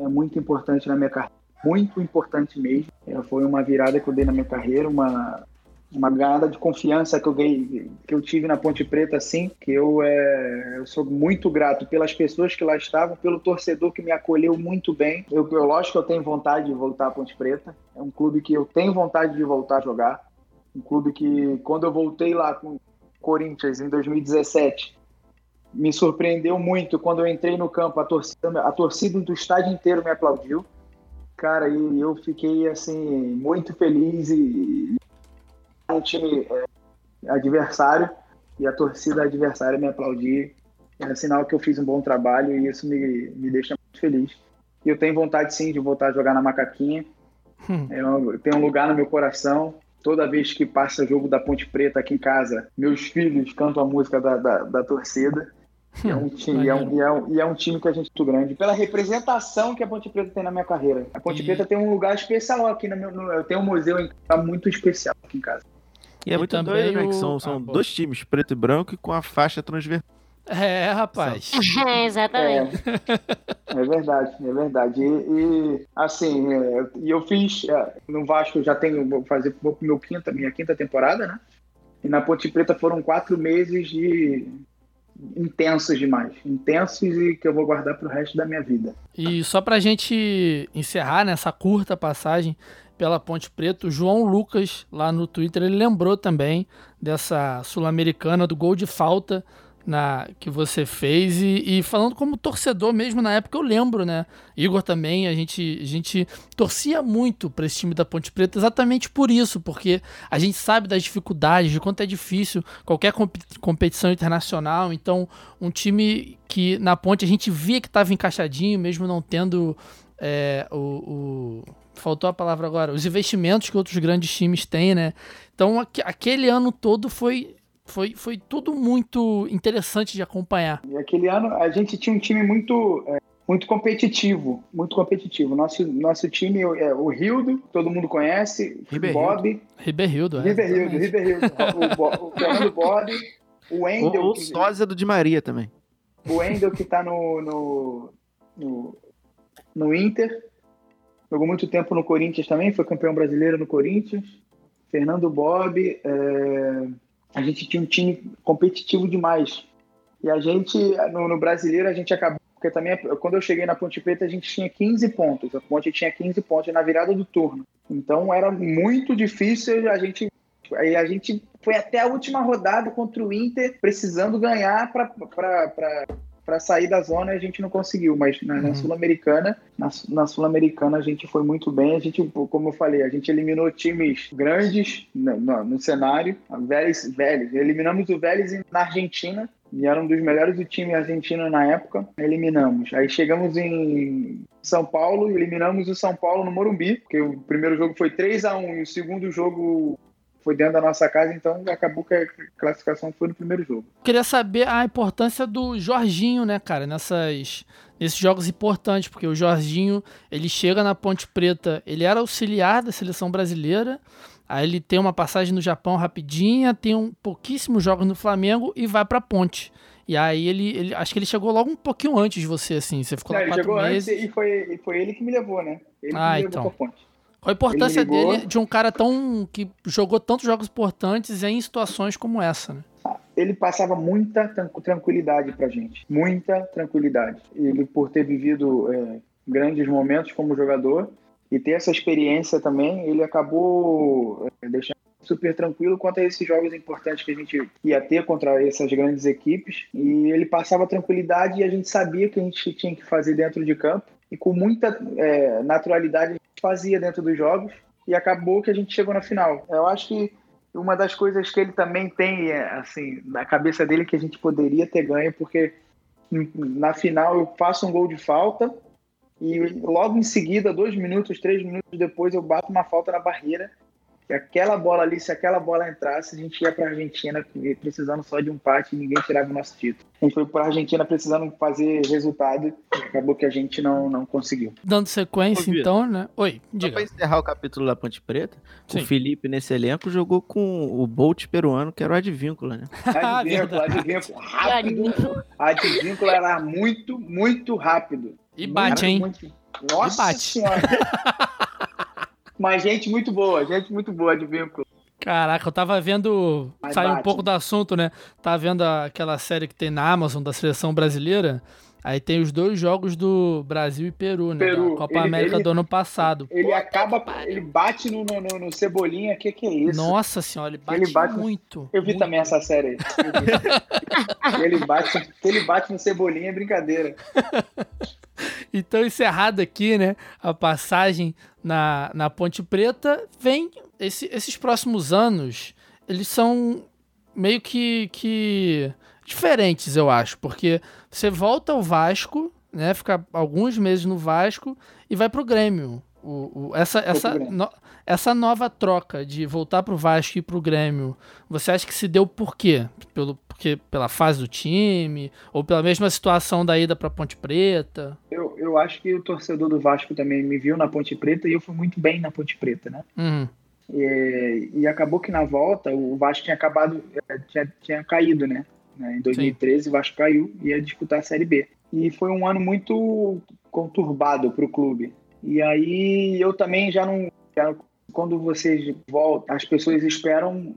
é muito importante na minha carreira. Muito importante mesmo. É, foi uma virada que eu dei na minha carreira, uma, uma ganhada de confiança que eu, que eu tive na Ponte Preta, assim, que eu, é, eu sou muito grato pelas pessoas que lá estavam, pelo torcedor que me acolheu muito bem. Eu, eu, lógico que eu tenho vontade de voltar à Ponte Preta, é um clube que eu tenho vontade de voltar a jogar, um clube que, quando eu voltei lá com o Corinthians em 2017, me surpreendeu muito quando eu entrei no campo, a torcida, a torcida do estádio inteiro me aplaudiu. Cara, e eu fiquei assim muito feliz e um time é, adversário e a torcida adversária me aplaudir. É sinal que eu fiz um bom trabalho e isso me, me deixa muito feliz. E eu tenho vontade sim de voltar a jogar na Macaquinha. Hum. Eu tenho um lugar no meu coração. Toda vez que passa jogo da Ponte Preta aqui em casa, meus filhos cantam a música da, da, da torcida. E é, um time, é um, e, é um, e é um time que a gente é muito grande. Pela representação que a Ponte Preta tem na minha carreira. A Ponte e... Preta tem um lugar especial aqui no meu. No, eu tenho um museu em, tá muito especial aqui em casa. E é muito doido, né? Que são, são ah, dois times, preto e branco, e com a faixa transversal. É, rapaz. *laughs* É, exatamente. É, é, verdade, é verdade. E, e assim, é, e eu fiz é, no Vasco, já tenho, vou fazer vou meu quinta, minha quinta temporada, né? E na Ponte Preta foram quatro meses de intensos demais, intensos e que eu vou guardar para o resto da minha vida. E só para a gente encerrar nessa curta passagem, pela Ponte Preta. O João Lucas, lá no Twitter, ele lembrou também dessa Sul-Americana, do gol de falta na que você fez e, e, falando como torcedor mesmo na época eu lembro, né? Igor também, a gente, a gente torcia muito para esse time da Ponte Preta exatamente por isso, porque a gente sabe das dificuldades, de quanto é difícil qualquer comp competição internacional. Então, um time que na Ponte a gente via que estava encaixadinho, mesmo não tendo é, o, o faltou a palavra agora, os investimentos que outros grandes times têm, né? Então, aquele ano todo foi foi, foi tudo muito interessante de acompanhar. E aquele ano a gente tinha um time muito, é, muito competitivo, muito competitivo. Nosso, nosso time é o Rildo, todo mundo conhece, o Bob. Riberildo, é. Riberildo, Riberildo. o, o Fernando Bob, o Wendel. O, o sósia do Di Maria também. O Wendel que tá no, no, no, no Inter. Jogou muito tempo no Corinthians também, foi campeão brasileiro no Corinthians. Fernando Bob, é, a gente tinha um time competitivo demais. E a gente, no, no brasileiro, a gente acabou. Porque também, quando eu cheguei na Ponte Preta, a gente tinha 15 pontos. A Ponte tinha 15 pontos na virada do turno. Então era muito difícil a gente. Aí a gente foi até a última rodada contra o Inter, precisando ganhar para para sair da zona a gente não conseguiu, mas na, uhum. na Sul-Americana, na, na Sul-Americana a gente foi muito bem. A gente, como eu falei, a gente eliminou times grandes no, no, no cenário, Vélez, Vélez. Eliminamos o Vélez na Argentina, e era um dos melhores do time argentino na época. Eliminamos. Aí chegamos em São Paulo, eliminamos o São Paulo no Morumbi, porque o primeiro jogo foi 3 a 1 e o segundo jogo foi dentro da nossa casa, então acabou que a classificação foi no primeiro jogo. Queria saber a importância do Jorginho, né, cara, nessas nesses jogos importantes, porque o Jorginho, ele chega na Ponte Preta, ele era auxiliar da seleção brasileira, aí ele tem uma passagem no Japão rapidinha, tem um pouquíssimos jogos no Flamengo e vai pra Ponte. E aí ele, ele, acho que ele chegou logo um pouquinho antes de você, assim, você ficou Não, lá quatro meses. e foi, foi ele que me levou, né? Ele ah, me então. levou pra Ponte. A importância dele de um cara tão que jogou tantos jogos importantes em situações como essa, né? Ele passava muita tranquilidade pra gente, muita tranquilidade. Ele por ter vivido é, grandes momentos como jogador e ter essa experiência também, ele acabou é, deixando super tranquilo quanto a esses jogos importantes que a gente ia ter contra essas grandes equipes. E ele passava tranquilidade e a gente sabia que a gente tinha que fazer dentro de campo. E com muita é, naturalidade fazia dentro dos jogos e acabou que a gente chegou na final. Eu acho que uma das coisas que ele também tem, é, assim, na cabeça dele que a gente poderia ter ganho, porque na final eu faço um gol de falta e logo em seguida, dois minutos, três minutos depois, eu bato uma falta na barreira que aquela bola ali, se aquela bola entrasse, a gente ia para a Argentina precisando só de um empate e ninguém tirava o nosso título. A gente foi para a Argentina precisando fazer resultado e acabou que a gente não, não conseguiu. Dando sequência, Ô, então, né? Oi, diga. Só para encerrar o capítulo da Ponte Preta, Sim. o Felipe nesse elenco jogou com o Bolt peruano, que era o Advíncula, né? *laughs* Advíncula, *laughs* Advíncula, rápido. Advíncula era muito, muito rápido. E bate, hein? Muito... Nossa e bate. senhora. *laughs* Mas gente muito boa, gente muito boa de vínculo. Caraca, eu tava vendo. Sai um pouco do assunto, né? Tava vendo aquela série que tem na Amazon da seleção brasileira. Aí tem os dois jogos do Brasil e Peru, né? Peru. Da Copa ele, América ele, do ano passado. Ele Puta acaba. Ele bate no, no, no Cebolinha, que que é isso? Nossa senhora, ele bate, ele bate muito. Eu vi muito. também essa série. *laughs* ele, bate, ele bate no Cebolinha, é brincadeira. *laughs* então, encerrado aqui, né? A passagem na, na Ponte Preta, vem. Esse, esses próximos anos, eles são meio que, que diferentes, eu acho, porque você volta ao Vasco, né? Fica alguns meses no Vasco e vai pro Grêmio. O, o, essa, essa, no, essa nova troca de voltar pro Vasco e pro Grêmio, você acha que se deu por quê? Pelo, porque, pela fase do time? Ou pela mesma situação da ida pra Ponte Preta? Eu, eu acho que o torcedor do Vasco também me viu na Ponte Preta e eu fui muito bem na Ponte Preta, né? Uhum. E, e, acabou que na volta o Vasco tinha acabado, eh, tinha, tinha caído, né? Em 2013 Sim. o Vasco caiu e ia disputar a Série B. E foi um ano muito conturbado para o clube. E aí eu também já não. Já, quando vocês voltam, as pessoas esperam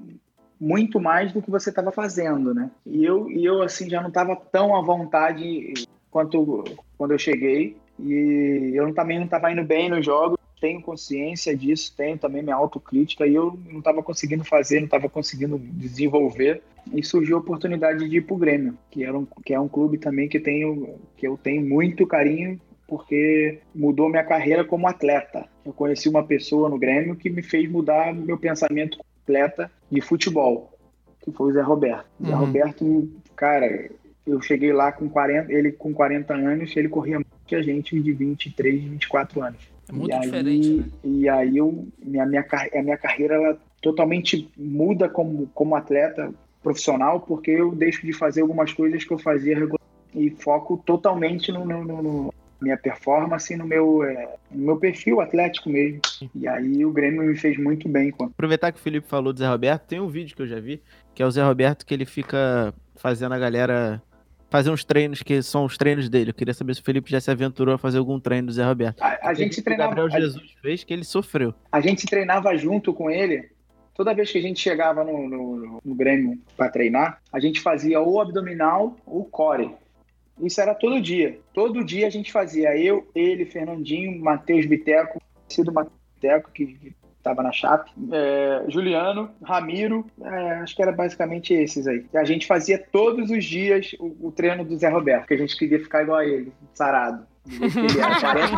muito mais do que você estava fazendo, né? E eu, e eu assim já não estava tão à vontade quanto quando eu cheguei e eu também não estava indo bem nos jogos tenho consciência disso, tenho também minha autocrítica e eu não estava conseguindo fazer, não estava conseguindo desenvolver. E surgiu a oportunidade de ir para o Grêmio, que, era um, que é um clube também que, tenho, que eu tenho muito carinho porque mudou minha carreira como atleta. Eu conheci uma pessoa no Grêmio que me fez mudar meu pensamento como atleta de futebol, que foi o Zé Roberto. Uhum. Zé Roberto, cara, eu cheguei lá com 40, ele com 40 anos, ele corria mais que a gente de 23, 24 anos. É muito e diferente, aí, né? E aí eu, minha, minha, a minha carreira ela totalmente muda como, como atleta profissional, porque eu deixo de fazer algumas coisas que eu fazia regularmente e foco totalmente no, no, no minha performance no meu, é, no meu perfil atlético mesmo. E aí o Grêmio me fez muito bem. Aproveitar que o Felipe falou do Zé Roberto, tem um vídeo que eu já vi, que é o Zé Roberto que ele fica fazendo a galera fazer uns treinos que são os treinos dele. Eu queria saber se o Felipe já se aventurou a fazer algum treino do Zé Roberto. A, a gente treinava. O Gabriel Jesus a, fez que ele sofreu. A gente treinava junto com ele. Toda vez que a gente chegava no, no, no Grêmio para treinar, a gente fazia ou abdominal ou core. Isso era todo dia. Todo dia a gente fazia. Eu, ele, Fernandinho, Matheus Biteco, sido Matheus Biteco, que estava na Chape, é, Juliano, Ramiro, é, acho que era basicamente esses aí. E a gente fazia todos os dias o, o, treino do Zé Roberto, porque a gente queria ficar igual a ele, sarado. Ele era 40,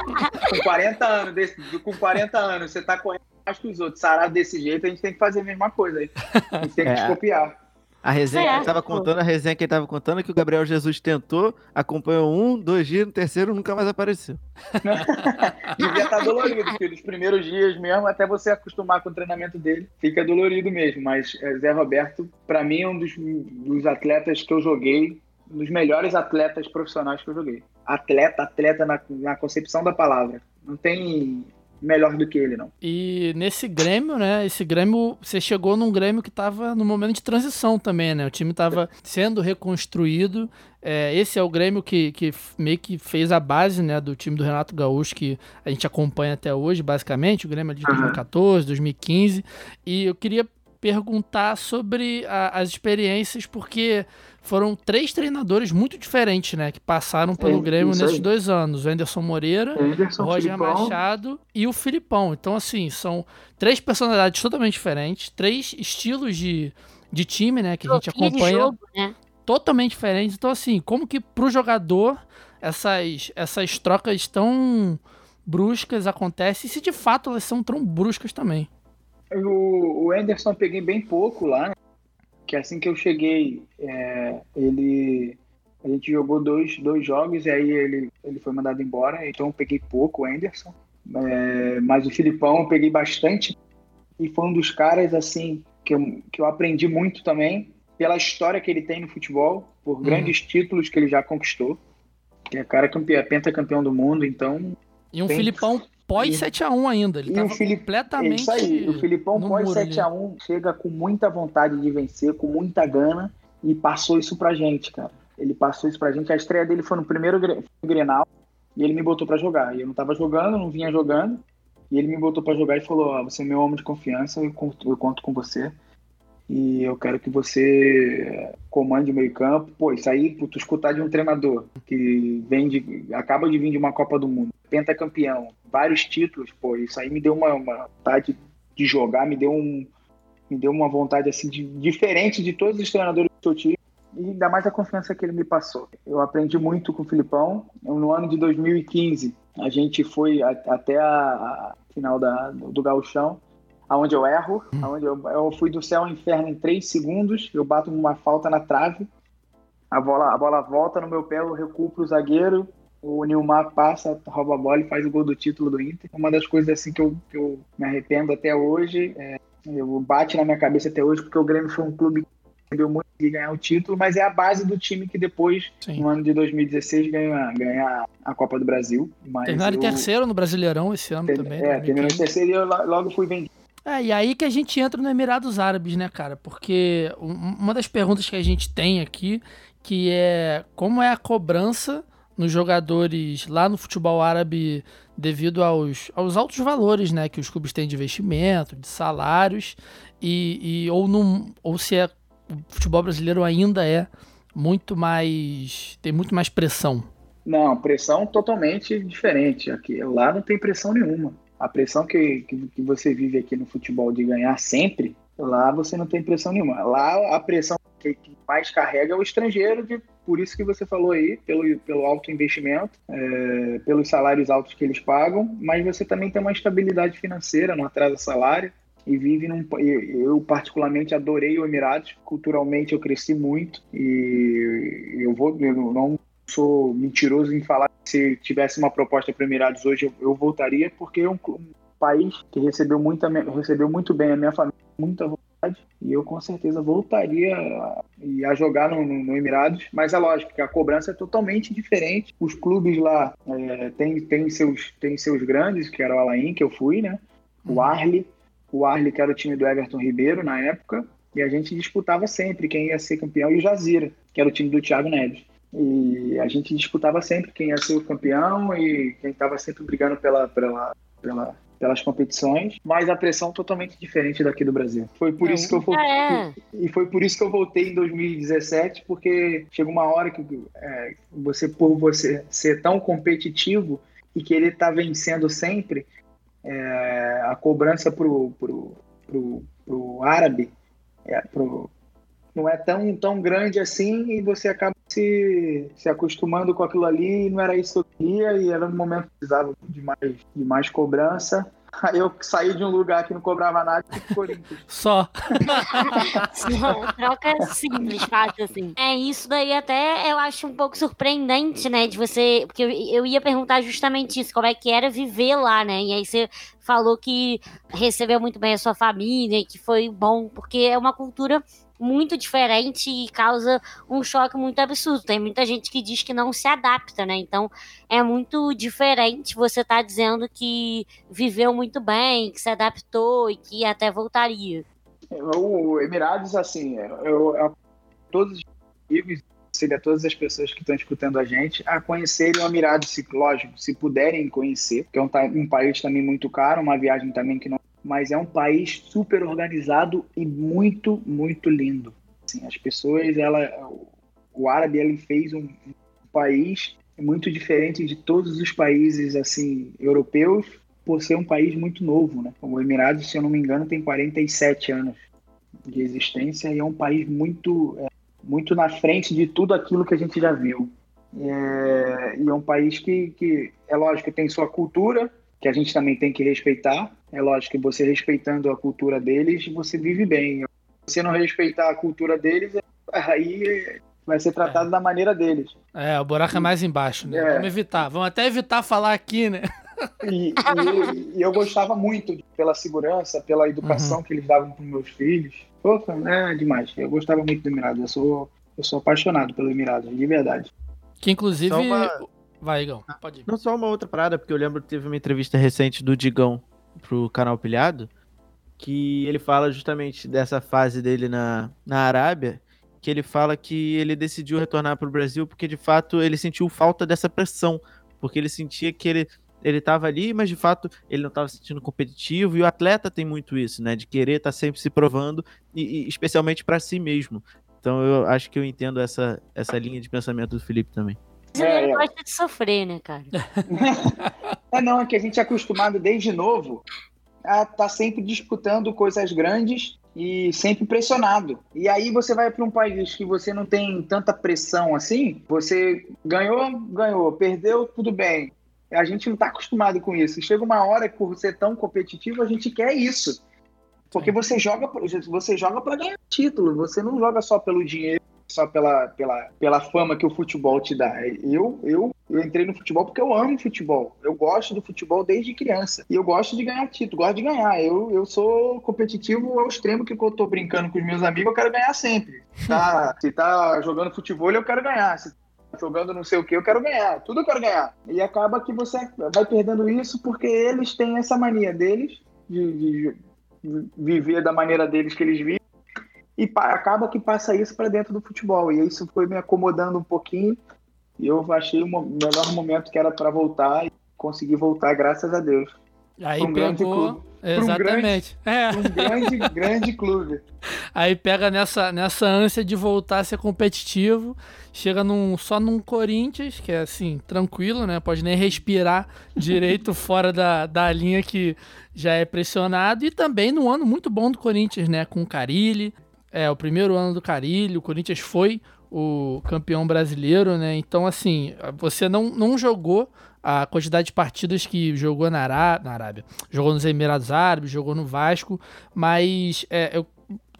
com 40 anos, desse, com 40 anos, você tá correndo mais que os outros, sarado desse jeito, a gente tem que fazer a mesma coisa aí. A gente tem que é. copiar. A resenha é, que ele tava contando, a resenha que ele tava contando é que o Gabriel Jesus tentou, acompanhou um, dois dias, no terceiro nunca mais apareceu. *laughs* Devia estar tá dolorido, porque nos primeiros dias mesmo, até você acostumar com o treinamento dele, fica dolorido mesmo. Mas é, Zé Roberto, para mim, é um dos, dos atletas que eu joguei, um dos melhores atletas profissionais que eu joguei. Atleta, atleta na, na concepção da palavra. Não tem melhor do que ele, não. E nesse Grêmio, né? Esse Grêmio, você chegou num Grêmio que estava no momento de transição também, né? O time estava sendo reconstruído. É, esse é o Grêmio que, que meio que fez a base né, do time do Renato Gaúcho, que a gente acompanha até hoje, basicamente. O Grêmio é de 2014, 2015. E eu queria perguntar sobre a, as experiências, porque foram três treinadores muito diferentes, né? Que passaram pelo é, Grêmio nesses aí. dois anos. O Anderson Moreira, Anderson, o Roger Filipão. Machado e o Filipão. Então, assim, são três personalidades totalmente diferentes, três estilos de, de time, né? Que a gente acompanha. Jogo, né? Totalmente diferentes. Então, assim, como que pro jogador essas, essas trocas tão bruscas acontecem e se de fato elas são tão bruscas também. O, o Anderson eu peguei bem pouco lá, né? que assim que eu cheguei, é, ele a gente jogou dois, dois jogos e aí ele, ele foi mandado embora, então eu peguei pouco o Anderson. É, mas o Filipão eu peguei bastante e foi um dos caras assim que eu, que eu aprendi muito também pela história que ele tem no futebol, por uhum. grandes títulos que ele já conquistou. Que é cara campeão, é pentacampeão do mundo, então. E um tem... Filipão pós 7x1 ainda. Ele estava completamente. Isso aí, o Filipão pós 7x1 chega com muita vontade de vencer, com muita gana, e passou isso pra gente, cara. Ele passou isso pra gente. A estreia dele foi no primeiro Grenal, e ele me botou para jogar. E eu não tava jogando, não vinha jogando. E ele me botou para jogar e falou: oh, Você é meu homem de confiança, eu conto, eu conto com você e eu quero que você comande o meio campo. Pô, isso aí, tu escutar de um treinador que vem de, acaba de vir de uma Copa do Mundo, pentacampeão, vários títulos, pô, isso aí me deu uma, uma vontade de jogar, me deu um me deu uma vontade assim de, diferente de todos os treinadores do seu time e ainda mais a confiança que ele me passou. Eu aprendi muito com o Filipão. No ano de 2015, a gente foi a, até a, a final da, do Gauchão aonde eu erro, hum. aonde eu, eu fui do céu ao inferno em três segundos, eu bato uma falta na trave, a bola, a bola volta no meu pé, eu recuo pro zagueiro, o Nilmar passa, rouba a bola e faz o gol do título do Inter. Uma das coisas assim que eu, que eu me arrependo até hoje, é, eu bate na minha cabeça até hoje, porque o Grêmio foi um clube que deu muito de ganhar o título, mas é a base do time que depois, Sim. no ano de 2016, ganha, ganha a Copa do Brasil. Terminaram em terceiro no Brasileirão esse ano também. É, terminou em terceiro e eu logo fui vendido é, e aí que a gente entra no Emirados Árabes, né, cara? Porque uma das perguntas que a gente tem aqui, que é como é a cobrança nos jogadores lá no futebol árabe devido aos, aos altos valores, né, que os clubes têm de investimento, de salários, e, e ou, não, ou se é, o futebol brasileiro ainda é muito mais. tem muito mais pressão. Não, pressão totalmente diferente. Aqui, lá não tem pressão nenhuma. A pressão que, que, que você vive aqui no futebol de ganhar sempre, lá você não tem pressão nenhuma. Lá a pressão que, que mais carrega é o estrangeiro, de, por isso que você falou aí, pelo, pelo alto investimento, é, pelos salários altos que eles pagam, mas você também tem uma estabilidade financeira, não atrasa salário e vive num. Eu, particularmente, adorei o Emirados. Culturalmente, eu cresci muito e eu vou. Eu não sou mentiroso em falar que se tivesse uma proposta para o Emirados hoje, eu, eu, voltaria, porque é um, um, país que recebeu muito, recebeu muito bem a minha família, muita vontade, e eu com certeza voltaria a, a jogar no, no, no, Emirados. Mas é lógico que a cobrança é totalmente diferente. Os clubes lá é, têm tem seus, tem seus grandes, que era o Alain, que eu fui, né? O uhum. Arley o Arley, que era o time do Everton Ribeiro na época, e a gente disputava sempre quem ia ser campeão, e o Jazira, que era o time do Thiago Neves. E a gente disputava sempre quem ia ser o campeão e quem estava sempre brigando pela, pela, pela, pelas competições, mas a pressão totalmente diferente daqui do Brasil. Foi por é, isso que eu voltei, é. e foi por isso que eu voltei em 2017, porque chegou uma hora que é, você por você ser tão competitivo e querer estar tá vencendo sempre, é, a cobrança pro, pro, pro, pro árabe é, pro, não é tão, tão grande assim e você acaba se, se acostumando com aquilo ali e não era isso que eu queria e era no momento que precisava de mais, de mais cobrança Aí eu saí de um lugar que não cobrava nada e fui Corinthians. *laughs* Só. Só. Troca simples, fácil assim. É, isso daí até eu acho um pouco surpreendente, né? De você. Porque eu, eu ia perguntar justamente isso, como é que era viver lá, né? E aí você falou que recebeu muito bem a sua família, que foi bom, porque é uma cultura muito diferente e causa um choque muito absurdo. Tem muita gente que diz que não se adapta, né? Então é muito diferente você estar tá dizendo que viveu muito bem, que se adaptou e que até voltaria. O Emirados, assim, eu, eu todos os amigos, seria todas as pessoas que estão escutando a gente, a conhecerem o Emirados, se, lógico, se puderem conhecer, que é um, um país também muito caro, uma viagem também que não mas é um país super organizado e muito, muito lindo. Assim, as pessoas, ela, o árabe, ele fez um, país muito diferente de todos os países assim europeus, por ser um país muito novo, né? O Emirados, se eu não me engano, tem 47 anos de existência e é um país muito, é, muito na frente de tudo aquilo que a gente já viu. É, e é um país que, que, é lógico, tem sua cultura, que a gente também tem que respeitar. É lógico que você respeitando a cultura deles, você vive bem. Se você não respeitar a cultura deles, aí vai ser tratado é. da maneira deles. É, o buraco é mais embaixo, né? É. Vamos evitar. Vamos até evitar falar aqui, né? E, e, e eu gostava muito pela segurança, pela educação uhum. que eles davam para meus filhos. Pô, é demais. Eu gostava muito do Emirados. Eu sou, eu sou apaixonado pelo Emirados, de verdade. Que inclusive. Uma... Vai, Igão, pode ir. Não só uma outra parada, porque eu lembro que teve uma entrevista recente do Digão pro canal Pilhado, que ele fala justamente dessa fase dele na, na Arábia, que ele fala que ele decidiu retornar pro Brasil porque de fato ele sentiu falta dessa pressão, porque ele sentia que ele ele estava ali, mas de fato ele não estava se sentindo competitivo e o atleta tem muito isso, né, de querer estar tá sempre se provando e, e especialmente para si mesmo. Então eu acho que eu entendo essa essa linha de pensamento do Felipe também. Ele é, gosta de sofrer, né, cara? *laughs* é não, é que a gente é acostumado desde novo a estar tá sempre disputando coisas grandes e sempre pressionado. E aí você vai para um país que você não tem tanta pressão assim, você ganhou, ganhou, perdeu, tudo bem. A gente não está acostumado com isso. Chega uma hora que por ser tão competitivo, a gente quer isso. Porque você joga, você joga para ganhar título, você não joga só pelo dinheiro só pela, pela, pela fama que o futebol te dá. Eu, eu, eu entrei no futebol porque eu amo futebol. Eu gosto do futebol desde criança. E eu gosto de ganhar título, gosto de ganhar. Eu, eu sou competitivo ao extremo que eu tô brincando com os meus amigos, eu quero ganhar sempre. Tá, *laughs* se tá jogando futebol, eu quero ganhar. Se tá jogando não sei o que, eu quero ganhar. Tudo eu quero ganhar. E acaba que você vai perdendo isso porque eles têm essa mania deles de, de viver da maneira deles que eles vivem e acaba que passa isso para dentro do futebol. E isso foi me acomodando um pouquinho. E eu achei o melhor momento que era para voltar e consegui voltar, graças a Deus. Aí um pegou, Exatamente. Um grande, é. um grande, *laughs* grande clube. Aí pega nessa, nessa ânsia de voltar a ser competitivo, chega num, só num Corinthians, que é assim, tranquilo, né? Pode nem respirar direito *laughs* fora da, da linha que já é pressionado. E também num ano muito bom do Corinthians, né? Com o Carilli. É, o primeiro ano do Carilli, o Corinthians foi o campeão brasileiro, né? Então, assim, você não, não jogou a quantidade de partidas que jogou na, Ará na Arábia, jogou nos Emirados Árabes, jogou no Vasco, mas é, eu,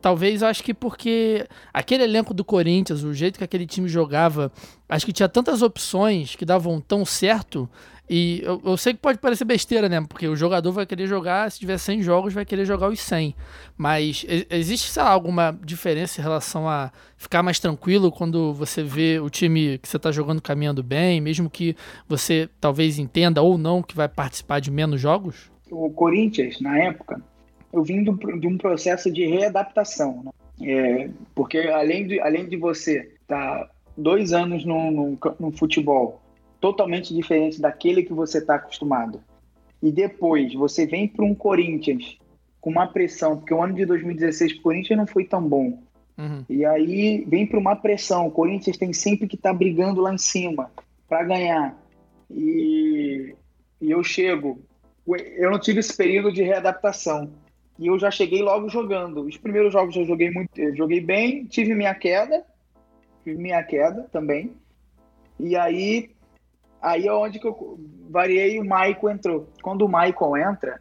talvez eu acho que porque aquele elenco do Corinthians, o jeito que aquele time jogava, acho que tinha tantas opções que davam tão certo e eu, eu, sei que pode parecer besteira, né? Porque o jogador vai querer jogar, se tiver 100 jogos, vai querer jogar os 100. Mas existe, sei lá, alguma diferença em relação a ficar mais tranquilo quando você vê o time que você está jogando caminhando bem, mesmo que você talvez entenda ou não que vai participar de menos jogos? O Corinthians, na época, eu vim de um processo de readaptação. Né? É, porque além de, além de você estar tá dois anos no, no, no futebol totalmente diferente daquele que você está acostumado. E depois você vem para um Corinthians com uma pressão, porque o ano de 2016 para o Corinthians não foi tão bom. Uhum. E aí vem para uma pressão. O Corinthians tem sempre que estar tá brigando lá em cima para ganhar. E, e eu chego. Eu não tive esse período de readaptação. E eu já cheguei logo jogando. Os primeiros jogos eu joguei muito, eu joguei bem, tive minha queda, tive minha queda também. E aí Aí é onde que eu variei e o Michael entrou. Quando o Michael entra,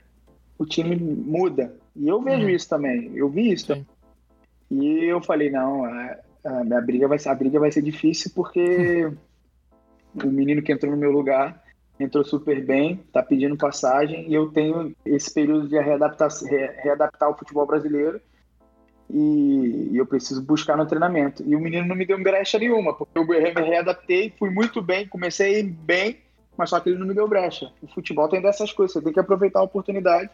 o time muda. E eu vejo uhum. isso também. Eu vi isso. Sim. E eu falei, não, a, é, a, minha briga vai ser, a briga vai ser difícil porque *laughs* o menino que entrou no meu lugar entrou super bem, tá pedindo passagem e eu tenho esse período de readaptar, readaptar o futebol brasileiro e, eu preciso buscar no treinamento. E o menino não me deu brecha nenhuma, porque eu me readaptei, fui muito bem, comecei bem, mas só que ele não me deu brecha. O futebol tem dessas coisas, você tem que aproveitar a oportunidade.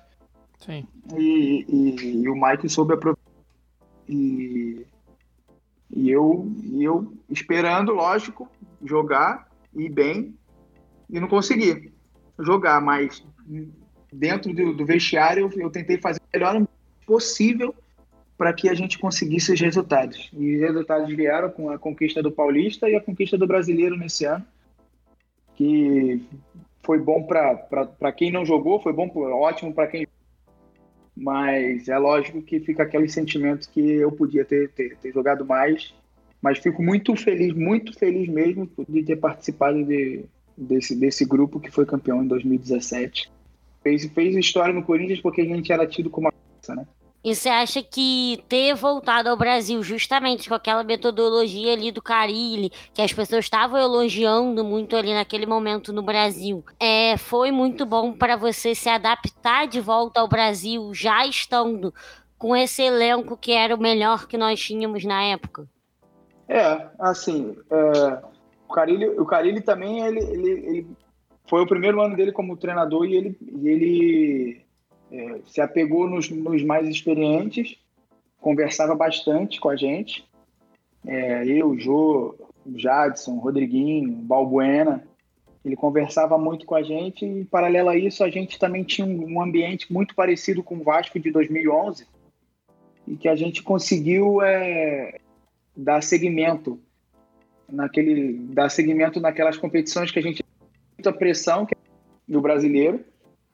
Sim. E, e, e o Mike soube aproveitar. E, e eu, e eu esperando, lógico, jogar e bem, e não consegui jogar, mas dentro do, do vestiário eu, eu tentei fazer o melhor possível para que a gente conseguisse os resultados. E os resultados vieram com a conquista do Paulista e a conquista do Brasileiro nesse ano, que foi bom para quem não jogou, foi bom, ótimo para quem mas é lógico que fica aquele sentimento que eu podia ter, ter, ter, jogado mais, mas fico muito feliz, muito feliz mesmo de ter participado de, desse, desse grupo que foi campeão em 2017. Fez, fez história no Corinthians porque a gente era tido como uma né? E você acha que ter voltado ao Brasil justamente com aquela metodologia ali do Carilli, que as pessoas estavam elogiando muito ali naquele momento no Brasil, é, foi muito bom para você se adaptar de volta ao Brasil, já estando com esse elenco que era o melhor que nós tínhamos na época? É, assim, é, o, Carilli, o Carilli também, ele, ele, ele, foi o primeiro ano dele como treinador e ele, e ele é, se apegou nos, nos, mais experientes, conversava bastante com a gente. É, eu, Jô, Jadson, Rodriguinho, Balbuena. Ele conversava muito com a gente e, em paralelo a isso, a gente também tinha um, ambiente muito parecido com o Vasco de 2011 e que a gente conseguiu é, dar seguimento naquele dar seguimento naquelas competições que a gente muita pressão que é do brasileiro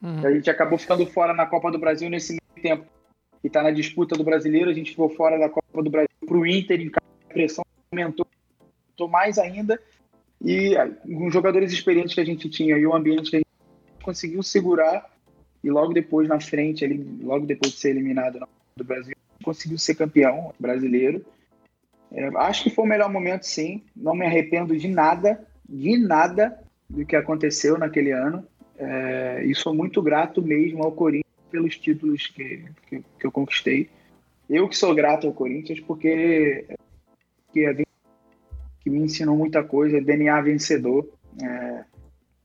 Uhum. A gente acabou ficando fora na Copa do Brasil nesse tempo e está na disputa do brasileiro. A gente ficou fora da Copa do Brasil para o Inter, em a pressão aumentou, aumentou mais ainda. E com os jogadores experientes que a gente tinha e o ambiente que a gente conseguiu segurar, e logo depois, na frente, ali, logo depois de ser eliminado na Copa do Brasil, conseguiu ser campeão brasileiro. É, acho que foi o melhor momento, sim. Não me arrependo de nada, de nada do que aconteceu naquele ano. É, e sou muito grato mesmo ao Corinthians pelos títulos que, que, que, eu conquistei. Eu que sou grato ao Corinthians porque que, é, que me ensinou muita coisa, DNA vencedor, é,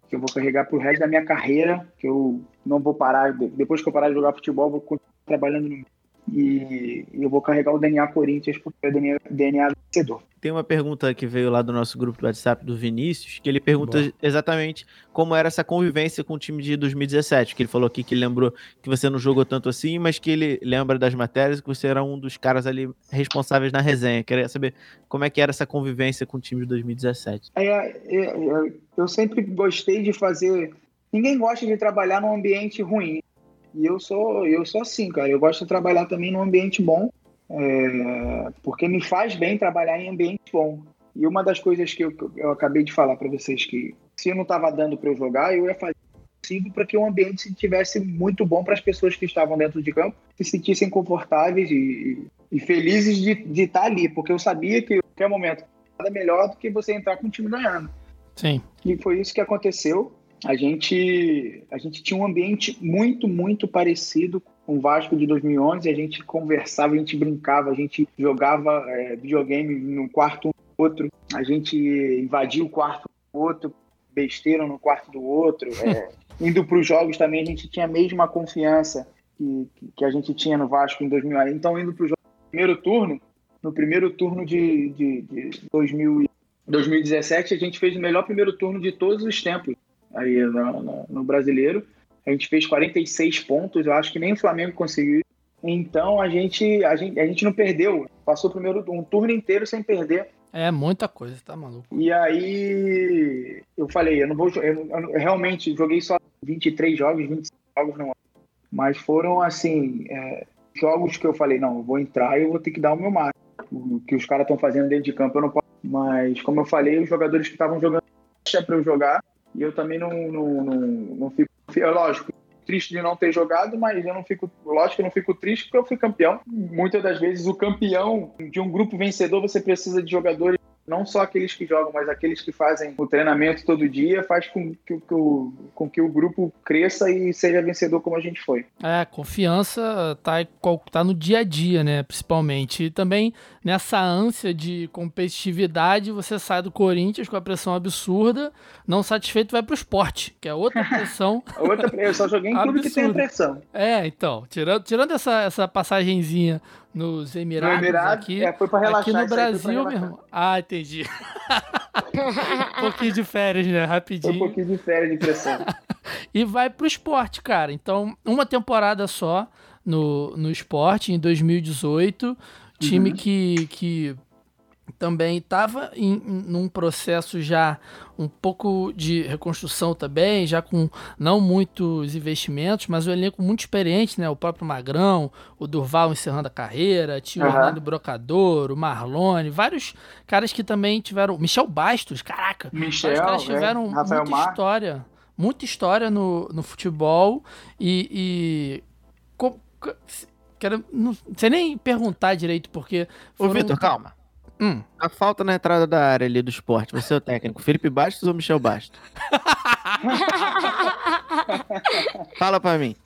que eu vou carregar para o resto da minha carreira, que eu não vou parar, depois que eu parar de jogar futebol, vou continuar trabalhando no e eu vou carregar o DNA Corinthians porque é DNA, DNA vencedor. Tem uma pergunta que veio lá do nosso grupo do WhatsApp do Vinícius, que ele pergunta Boa. exatamente como era essa convivência com o time de 2017, que ele falou aqui que lembrou que você não jogou tanto assim, mas que ele lembra das matérias que você era um dos caras ali responsáveis na resenha. Queria saber como é que era essa convivência com o time de 2017. É, é, é, eu sempre gostei de fazer. Ninguém gosta de trabalhar num ambiente ruim. E eu sou, eu sou assim, cara. Eu gosto de trabalhar também num ambiente bom, é, porque me faz bem trabalhar em ambiente bom. E uma das coisas que eu, eu acabei de falar para vocês que se eu não estava dando para eu jogar, eu ia fazer possível para que o ambiente estivesse muito bom para as pessoas que estavam dentro de campo se sentissem confortáveis e, e felizes de, de estar ali, porque eu sabia que em qualquer momento nada melhor do que você entrar com o time ganhando. Sim. E foi isso que aconteceu a gente, a gente tinha um ambiente muito, muito parecido com o Vasco de 2011. A gente conversava, a gente brincava, a gente jogava é, videogame no quarto um do outro, a gente invadia o quarto do outro, besteira no quarto do outro. É, *laughs* indo para os jogos também, a gente tinha a mesma confiança que, que a gente tinha no Vasco em 2011. Então, indo para o primeiro turno, no primeiro turno de, de, de 2000, 2017, a gente fez o melhor primeiro turno de todos os tempos aí no, no, no brasileiro. A gente fez 46 pontos, eu acho que nem o Flamengo conseguiu. Então a gente, a gente, a gente não perdeu. Passou primeiro um turno inteiro sem perder. É muita coisa, tá maluco. E aí eu falei, eu não vou. Eu, eu realmente joguei só 23 jogos, 25 jogos não. Mas foram assim, é, jogos que eu falei, não, eu vou entrar e eu vou ter que dar o meu máximo. O que os caras estão fazendo dentro de campo eu não posso. Mas como eu falei, os jogadores que estavam jogando para eu jogar, e eu também não, não, não, não fico. É lógico, triste de não ter jogado, mas eu não fico. Lógico eu não fico triste porque eu fui campeão. Muitas das vezes, o campeão de um grupo vencedor, você precisa de jogadores não só aqueles que jogam, mas aqueles que fazem o treinamento todo dia, faz com que, que o, com que o grupo cresça e seja vencedor como a gente foi. É, confiança tá, tá no dia a dia, né? Principalmente. E também nessa ânsia de competitividade, você sai do Corinthians com a pressão absurda, não satisfeito, vai pro esporte, que é outra *laughs* pressão. outra pressão, eu só joguei em clube que tem pressão. É, então, tirando, tirando essa, essa passagenzinha nos Emirados, no Emirados aqui. É, foi pra relaxar. Aqui no Brasil, meu irmão. Ah, entendi. *laughs* um pouquinho de férias, né? Rapidinho. Um pouquinho de férias de pressão. *laughs* e vai pro esporte, cara. Então, uma temporada só no, no esporte, em 2018. Time uhum. que, que também estava em, em num processo já um pouco de reconstrução também, já com não muitos investimentos, mas o elenco muito experiente, né? O próprio Magrão, o Durval encerrando a carreira, tinha o Hernando Brocador, o Marlone, vários caras que também tiveram. Michel Bastos, caraca! Michel, os caras tiveram é, muita Mar. história. Muita história no, no futebol e. e com, quero, não sei nem perguntar direito, porque. Foram... Ô, Vitor, calma. Hum. A falta na entrada da área ali do esporte, você é o técnico, Felipe Bastos ou Michel Bastos? *laughs* Fala pra mim.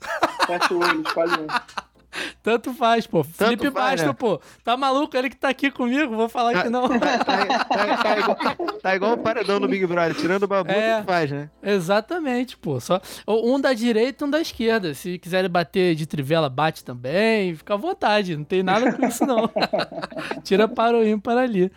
Fecha o olho, um. Tanto faz, pô. Tanto Felipe Bastos, né? pô. Tá maluco? Ele que tá aqui comigo, vou falar tá, que não. *laughs* Tá, tá, tá, igual, tá igual o paredão no Big Brother, tirando o babu, é, faz, né? Exatamente, pô. Só, um da direita e um da esquerda. Se quiserem bater de trivela, bate também. Fica à vontade, não tem nada com isso, não. *laughs* Tira para o ímpar ali.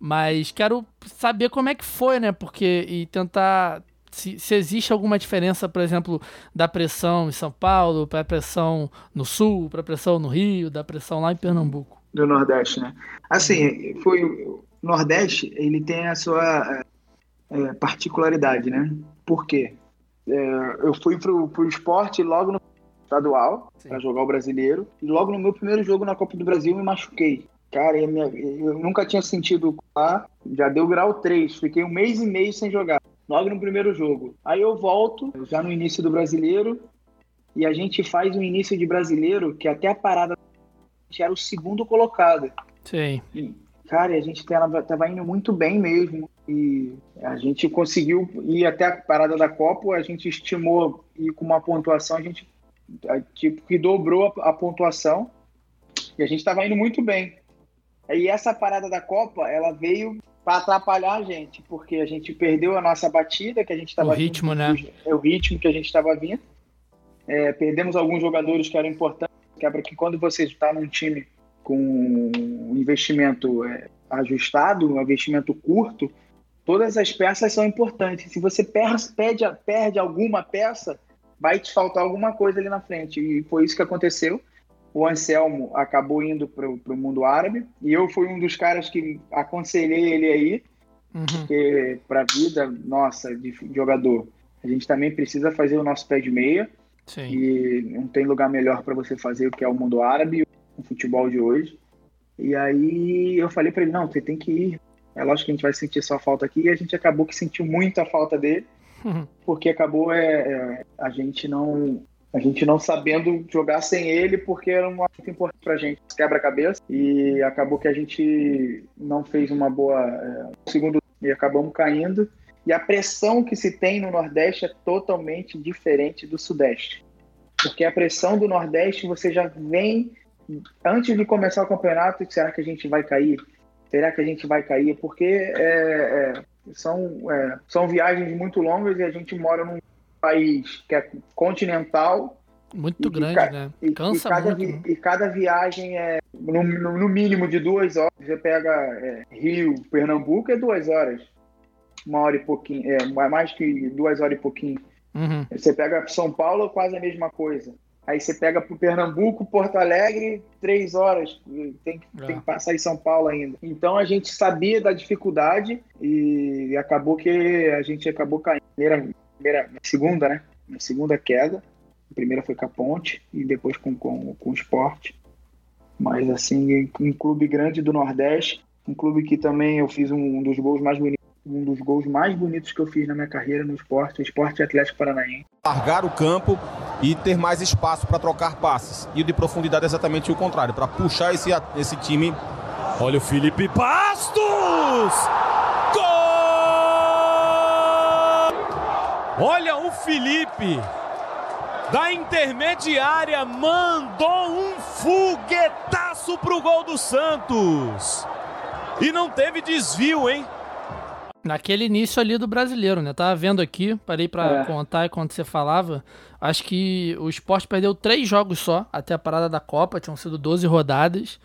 Mas quero saber como é que foi, né? Porque. E tentar se, se, existe alguma diferença, por exemplo, da pressão em São Paulo para a pressão no Sul, para a pressão no Rio, da pressão lá em Pernambuco. Do Nordeste, né? Assim, foi o Nordeste, ele tem a sua é, particularidade, né? Por quê? É, eu fui pro, pro esporte logo no estadual para jogar o brasileiro e logo no meu primeiro jogo na Copa do Brasil me machuquei. Cara, eu, eu nunca tinha sentido lá, já deu grau 3, fiquei um mês e meio sem jogar logo no primeiro jogo. Aí eu volto, já no início do brasileiro, e a gente faz um início de brasileiro que até a parada a gente era o segundo colocado. Sim. E, cara, a gente tava, tava indo muito bem mesmo. E a gente conseguiu ir até a parada da Copa, a gente estimou ir com uma pontuação, a gente tipo, que dobrou a, a pontuação. E a gente estava indo muito bem. E essa parada da Copa, ela veio para atrapalhar a gente, porque a gente perdeu a nossa batida, que a gente estava. O ritmo, vindo, né? É o ritmo que a gente estava vindo. É, perdemos alguns jogadores que eram importantes, que é que quando você está num time com um investimento é, ajustado, um investimento curto, todas as peças são importantes. Se você perde, perde alguma peça, vai te faltar alguma coisa ali na frente. E foi isso que aconteceu. O Anselmo acabou indo para o mundo árabe e eu fui um dos caras que aconselhei ele aí, uhum. porque para a vida nossa de jogador, a gente também precisa fazer o nosso pé de meia. Sim. E não tem lugar melhor para você fazer o que é o mundo árabe, o futebol de hoje. E aí eu falei para ele, não, você tem que ir. É lógico que a gente vai sentir sua falta aqui. E a gente acabou que sentiu muito a falta dele, uhum. porque acabou é, é, a gente não a gente não sabendo jogar sem ele, porque era uma muito importante pra gente, quebra-cabeça. E acabou que a gente não fez uma boa é, segundo e acabamos caindo. E a pressão que se tem no Nordeste é totalmente diferente do Sudeste. Porque a pressão do Nordeste você já vem antes de começar o campeonato, será que a gente vai cair? Será que a gente vai cair? Porque é, é, são, é, são viagens muito longas e a gente mora num país que é continental. Muito grande, né? Cansa e cada, muito. Né? E cada viagem é no, no, mínimo de duas horas. Você pega é, Rio, Pernambuco, é duas horas. Uma hora e pouquinho. É mais que duas horas e pouquinho. Uhum. Você pega São Paulo, quase a mesma coisa. Aí você pega para Pernambuco, Porto Alegre, três horas. Tem, é. tem que passar em São Paulo ainda. Então a gente sabia da dificuldade e acabou que a gente acabou caindo. Primeira, primeira segunda, né? Na segunda queda. A primeira foi com a Ponte e depois com, com, com o Esporte. Mas assim, um clube grande do Nordeste, um clube que também eu fiz um, um dos gols mais bonitos um dos gols mais bonitos que eu fiz na minha carreira no esporte, esporte Atlético Paranaense. Largar o campo e ter mais espaço para trocar passes. E de profundidade é exatamente o contrário, para puxar esse, esse time. Olha o Felipe Bastos! Gol! Olha o Felipe da intermediária mandou um foguetaço pro gol do Santos. E não teve desvio, hein? Naquele início ali do brasileiro, né? Tava vendo aqui, parei para é. contar enquanto você falava. Acho que o esporte perdeu três jogos só até a parada da Copa, tinham sido 12 rodadas.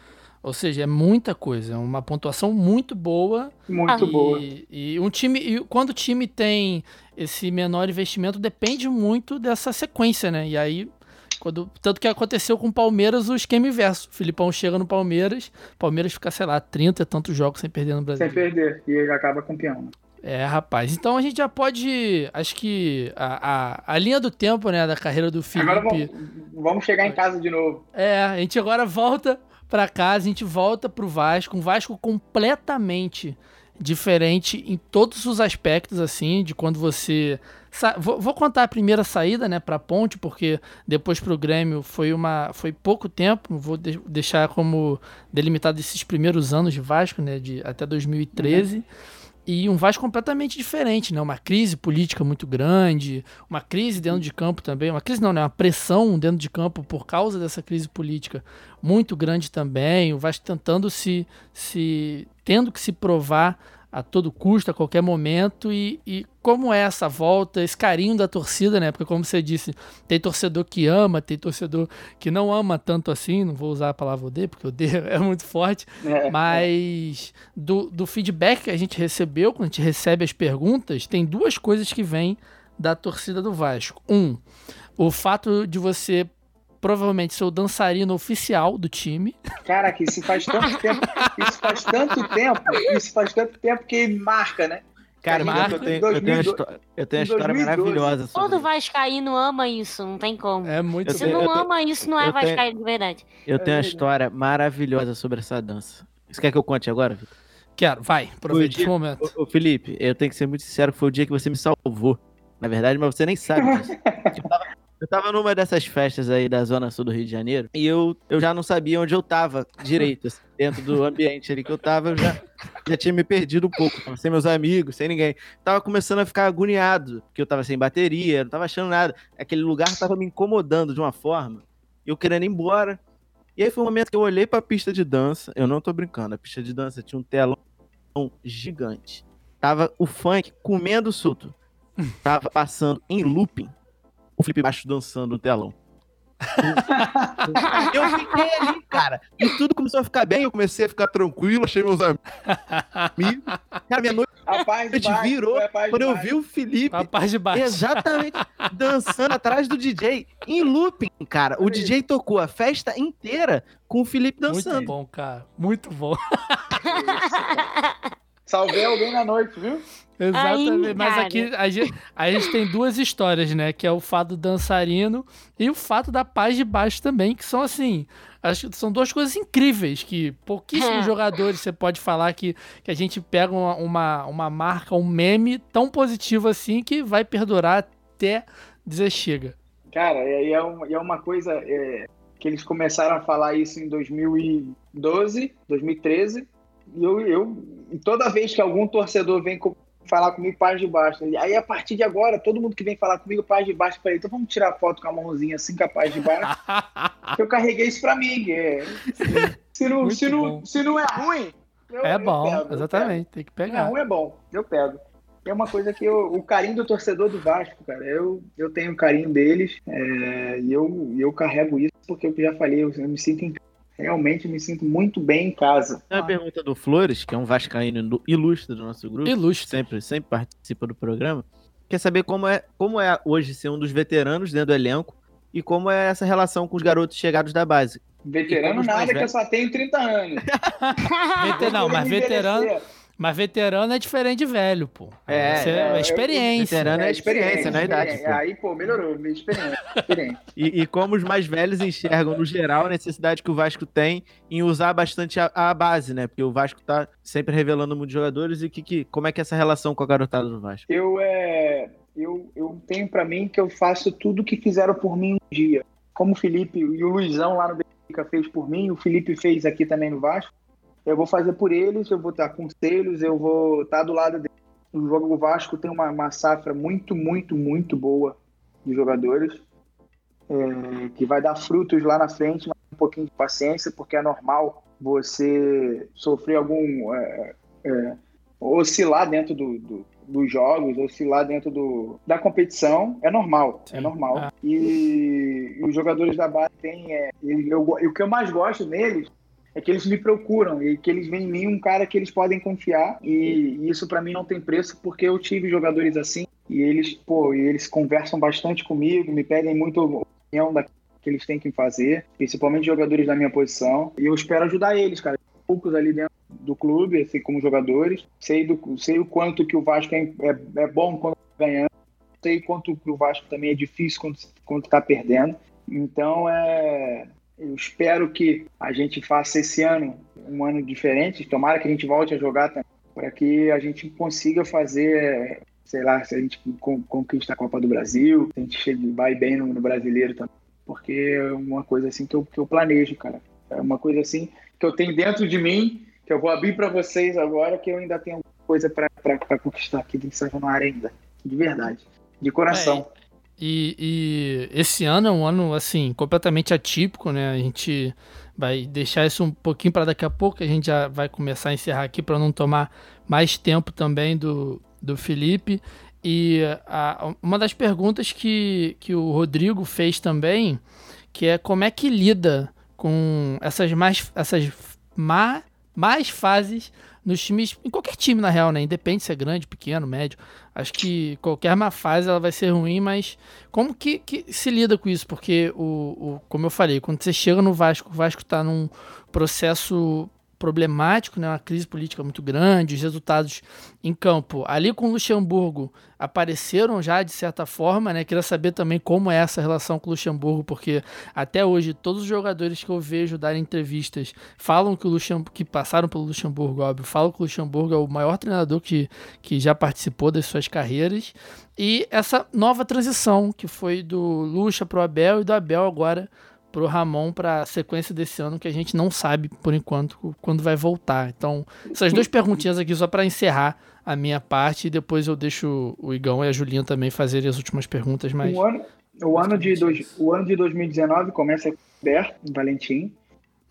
Ou seja, é muita coisa, é uma pontuação muito boa. Muito e, boa. E um time, e quando o time tem esse menor investimento, depende muito dessa sequência, né? E aí quando, tanto que aconteceu com o Palmeiras o esquema inverso. O Filipão chega no Palmeiras, Palmeiras fica, sei lá, 30 e tantos jogos sem perder no Brasil. Sem perder, e ele acaba campeão. Né? É, rapaz. Então a gente já pode. Acho que a, a, a linha do tempo, né, da carreira do Felipe. Agora vamos, vamos chegar em casa de novo. É, a gente agora volta para casa, a gente volta pro Vasco, um Vasco completamente diferente em todos os aspectos, assim, de quando você Vou, vou, contar a primeira saída, né, para Ponte, porque depois para o Grêmio foi uma foi pouco tempo. Vou de, deixar como delimitado esses primeiros anos de Vasco, né, de até 2013. Uhum. E um Vasco completamente diferente, né? Uma crise política muito grande, uma crise dentro de campo também, uma crise não, né? Uma pressão dentro de campo por causa dessa crise política muito grande também. O Vasco tentando se, se tendo que se provar a todo custo, a qualquer momento, e, e, como é essa volta, esse carinho da torcida, né? Porque, como você disse, tem torcedor que ama, tem torcedor que não ama tanto assim, não vou usar a palavra odeio, porque odeio *laughs* é muito forte, é, mas é. Do, do feedback que a gente recebeu, quando a gente recebe as perguntas, tem duas coisas que vêm da torcida do Vasco. Um, o fato de você provavelmente ser o dançarino oficial do time. Cara, isso faz tanto *laughs* tempo. Isso faz tanto tempo. Isso faz tanto tempo que marca, né? Cara, marca, eu, tenho, eu, tenho história, eu tenho uma história maravilhosa sobre Todo Vascaíno ama isso, não tem como. É muito Se não ama isso, não é Vascaíno de verdade. Eu tenho uma história maravilhosa sobre essa dança. Você quer que eu conte agora, Vitor? Quero, vai, aproveite esse momento. Ô, Felipe, eu tenho que ser muito sincero, foi o dia que você me salvou. Na verdade, mas você nem sabe disso. eu, *laughs* tava, eu tava numa dessas festas aí da Zona Sul do Rio de Janeiro e eu, eu já não sabia onde eu tava direito, assim, dentro do ambiente ali que eu tava, eu já, já tinha me perdido um pouco, tava sem meus amigos, sem ninguém. Tava começando a ficar agoniado, porque eu tava sem bateria, não tava achando nada. Aquele lugar tava me incomodando de uma forma, eu querendo ir embora. E aí foi um momento que eu olhei pra pista de dança, eu não tô brincando, a pista de dança tinha um telão gigante. Tava o funk comendo solto. Tava passando em looping o Felipe Baixo dançando no telão. *laughs* eu fiquei ali, cara. E tudo começou a ficar bem, eu comecei a ficar tranquilo, achei meus amigos. Cara, minha noite A paz de baixo, virou foi a paz de quando eu vi o Felipe A parte de baixo. Exatamente. Dançando atrás do DJ. Em looping, cara. O DJ tocou a festa inteira com o Felipe Muito dançando. bom, cara. Muito bom. Salvei alguém na noite, viu? Exatamente. Aí, Mas aqui a gente, a gente tem duas histórias, né? Que é o fato do dançarino e o fato da paz de baixo também, que são assim. Acho que são duas coisas incríveis que pouquíssimos jogadores você pode falar que, que a gente pega uma, uma, uma marca, um meme tão positivo assim que vai perdurar até dizer chega. Cara, e é, uma, é uma coisa é, que eles começaram a falar isso em 2012, 2013. E eu, eu toda vez que algum torcedor vem com- falar comigo, paz de baixo. E aí, a partir de agora, todo mundo que vem falar comigo, paz de baixo, falei, então vamos tirar foto com a mãozinha assim, com a paz de baixo. *laughs* eu carreguei isso pra mim. é. se, não, Muito se, não, bom. se não é ruim, eu, É eu bom, pego, eu exatamente. Tem que pego. Se não é pegar. ruim, é bom. Eu pego. É uma coisa que eu, o carinho do torcedor do Vasco, cara, eu, eu tenho o carinho deles é, e eu, eu carrego isso porque eu já falei, eu, eu me sinto em, realmente me sinto muito bem em casa. Tem uma pergunta do Flores, que é um vascaíno ilu- ilustre do nosso grupo. Ilustre. Sempre, sempre participa do programa. Quer saber como é, como é hoje ser um dos veteranos dentro do elenco e como é essa relação com os garotos chegados da base. Veterano nada, que eu só tenho 30 anos. *laughs* Não, mas veterano, envelhecer. Mas veterano é diferente de velho, pô. É, Isso é, é, experiência. veterano é experiência, não é idade, pô. Aí, pô, melhorou, minha experiência. experiência. *laughs* E, e como os mais velhos enxergam, no geral, a necessidade que o Vasco tem em usar bastante a, a base, né? Porque o Vasco tá sempre revelando muitos jogadores e que, que, como é que é essa relação com a garotada do Vasco? Eu, é, eu, eu tenho pra mim que eu faço tudo que fizeram por mim um dia. Como o Felipe e o Luizão lá no Benfica fez por mim, o Felipe fez aqui também no Vasco. Eu vou fazer por eles, eu vou dar conselhos, eu vou estar do lado deles. O jogo do Vasco tem uma, uma safra muito, muito, muito boa de jogadores, é, que vai dar frutos lá na frente, mas um pouquinho de paciência, porque é normal você sofrer algum. é, é, oscilar dentro do, do- dos jogos, oscilar dentro do, da competição, é normal, Sim, é normal. é. E, e os jogadores da base têm, é, eu, go- e o que eu mais gosto neles é que eles me procuram e que eles veem em mim um cara que eles podem confiar e, e isso pra mim não tem preço porque eu tive jogadores assim e eles, pô, e eles conversam bastante comigo, me pedem muito opinião da que eles têm que fazer, principalmente jogadores da minha posição e eu espero ajudar eles, cara. Poucos ali dentro do clube, assim como jogadores. Sei, do, sei o quanto que o Vasco é, é, é bom quando tá ganhando. Sei quanto que o Vasco também é difícil quando, quando tá perdendo. Então, é, eu espero que a gente faça esse ano um ano diferente. Tomara que a gente volte a jogar também, para que a gente consiga fazer, sei lá, se a gente con- conquista a Copa do Brasil, se a gente chega, vai bem no, no brasileiro também. Porque é uma coisa assim que eu, que eu planejo, cara. É uma coisa assim que eu tenho dentro de mim, que eu vou abrir para vocês agora, que eu ainda tenho coisa para conquistar aqui em São Januário ainda. De verdade. De coração. E, e esse ano é um ano, assim, completamente atípico, né? A gente vai deixar isso um pouquinho para daqui a pouco, a gente já vai começar a encerrar aqui para não tomar mais tempo também do, do Felipe. E a- uma das perguntas que, que o Rodrigo fez também, que é como é que lida com essas mais, essas má, mais fases nos times, em qualquer time na real, né? Independe se é grande, pequeno, médio. Acho que qualquer má fase ela vai ser ruim, mas como que, que se lida com isso? Porque, o, o, como eu falei, quando você chega no Vasco, o Vasco está num processo problemático, né? uma crise política muito grande, os resultados em campo ali com o Luxemburgo apareceram já de certa forma, né? Queria saber também como é essa relação com o Luxemburgo, porque até hoje todos os jogadores que eu vejo darem entrevistas falam que o Luxemburgo, que passaram pelo Luxemburgo, óbvio, falam que o Luxemburgo é o maior treinador que, que já participou das suas carreiras. E essa nova transição que foi do Luxa pro Abel e do Abel agora pro Ramon para a sequência desse ano que a gente não sabe por enquanto quando vai voltar. Então, essas duas perguntinhas aqui só para encerrar a minha parte e depois eu deixo o Igão e a Julinha também fazerem as últimas perguntas, mas O, ano, o, ano de dois, o ano de 2019 começa aberto, em Valentim,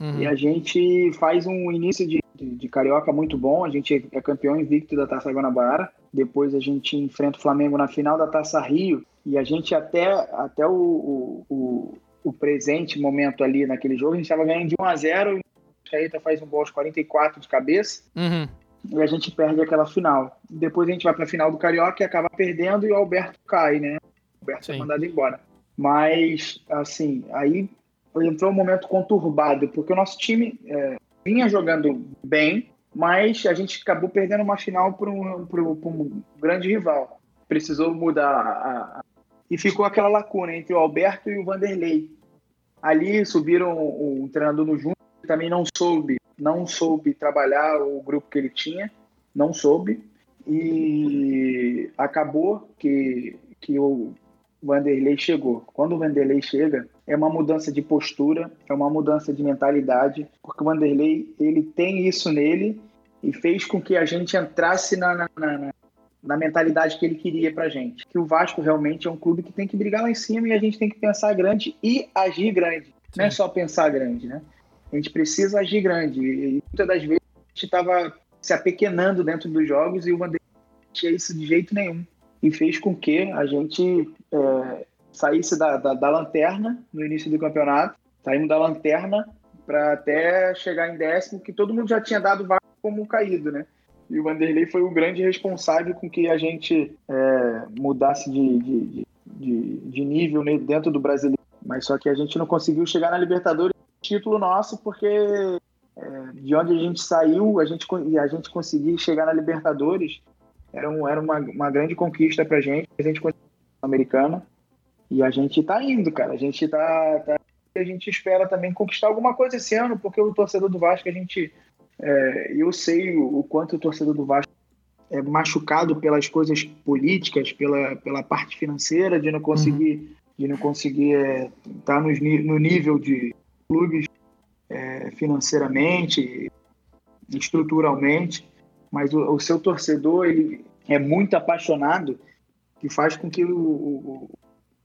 Uhum. e a gente faz um início de, de, de Carioca muito bom. A gente é campeão invicto da Taça Guanabara. Depois a gente enfrenta o Flamengo na final da Taça Rio. E a gente até, até o, o, o, o presente momento ali naquele jogo, a gente estava ganhando de 1 a 0 o Caeta faz um gol aos 44 de cabeça Uhum. e a gente perde aquela final. Depois a gente vai para a final do Carioca e acaba perdendo e o Alberto cai, né? O Alberto é Sim. mandado embora. Mas, assim, aí entrou um momento conturbado, porque o nosso time é, vinha jogando bem, mas a gente acabou perdendo uma final para um, um grande rival. Precisou mudar a- a- e ficou aquela lacuna entre o Alberto e o Vanderlei. Ali subiram o, treinador no que também não soube, não soube trabalhar o grupo que ele tinha, não soube. E acabou que, que o Vanderlei chegou. Quando o Vanderlei chega, é uma mudança de postura, é uma mudança de mentalidade, porque o Vanderlei ele tem isso nele e fez com que a gente entrasse na, na, na- na- mentalidade que ele queria pra gente. Que o Vasco realmente é um clube que tem que brigar lá em cima e a gente tem que pensar grande e agir grande. Não é Sim. só pensar grande, né? A gente precisa agir grande. E muitas das vezes a gente estava se apequenando dentro dos jogos e o Vanderlei não tinha isso de jeito nenhum. E fez com que a gente é, saísse da, da, da lanterna no início do campeonato. Saímos da lanterna para até chegar em décimo, que todo mundo já tinha dado o Vasco como caído, né? E o Vanderlei foi o grande responsável com que a gente é, mudasse de, de, de- de, nível né, dentro do brasileiro. Mas só que a gente não conseguiu chegar na Libertadores, título nosso, porque é, de onde a gente saiu, a gente, a gente conseguir chegar na Libertadores era, um, era uma, uma grande conquista pra gente. A gente conseguiu americana e a gente tá indo, cara. A gente tá, tá a gente espera também conquistar alguma coisa esse ano, porque o torcedor do Vasco, a gente. É, eu sei o, quanto o torcedor do Vasco é machucado pelas coisas políticas, pela, pela parte financeira, de não conseguir, de não conseguir estar no, no nível de clubes é, financeiramente, estruturalmente, mas o, o seu torcedor ele é muito apaixonado que faz com que o, o,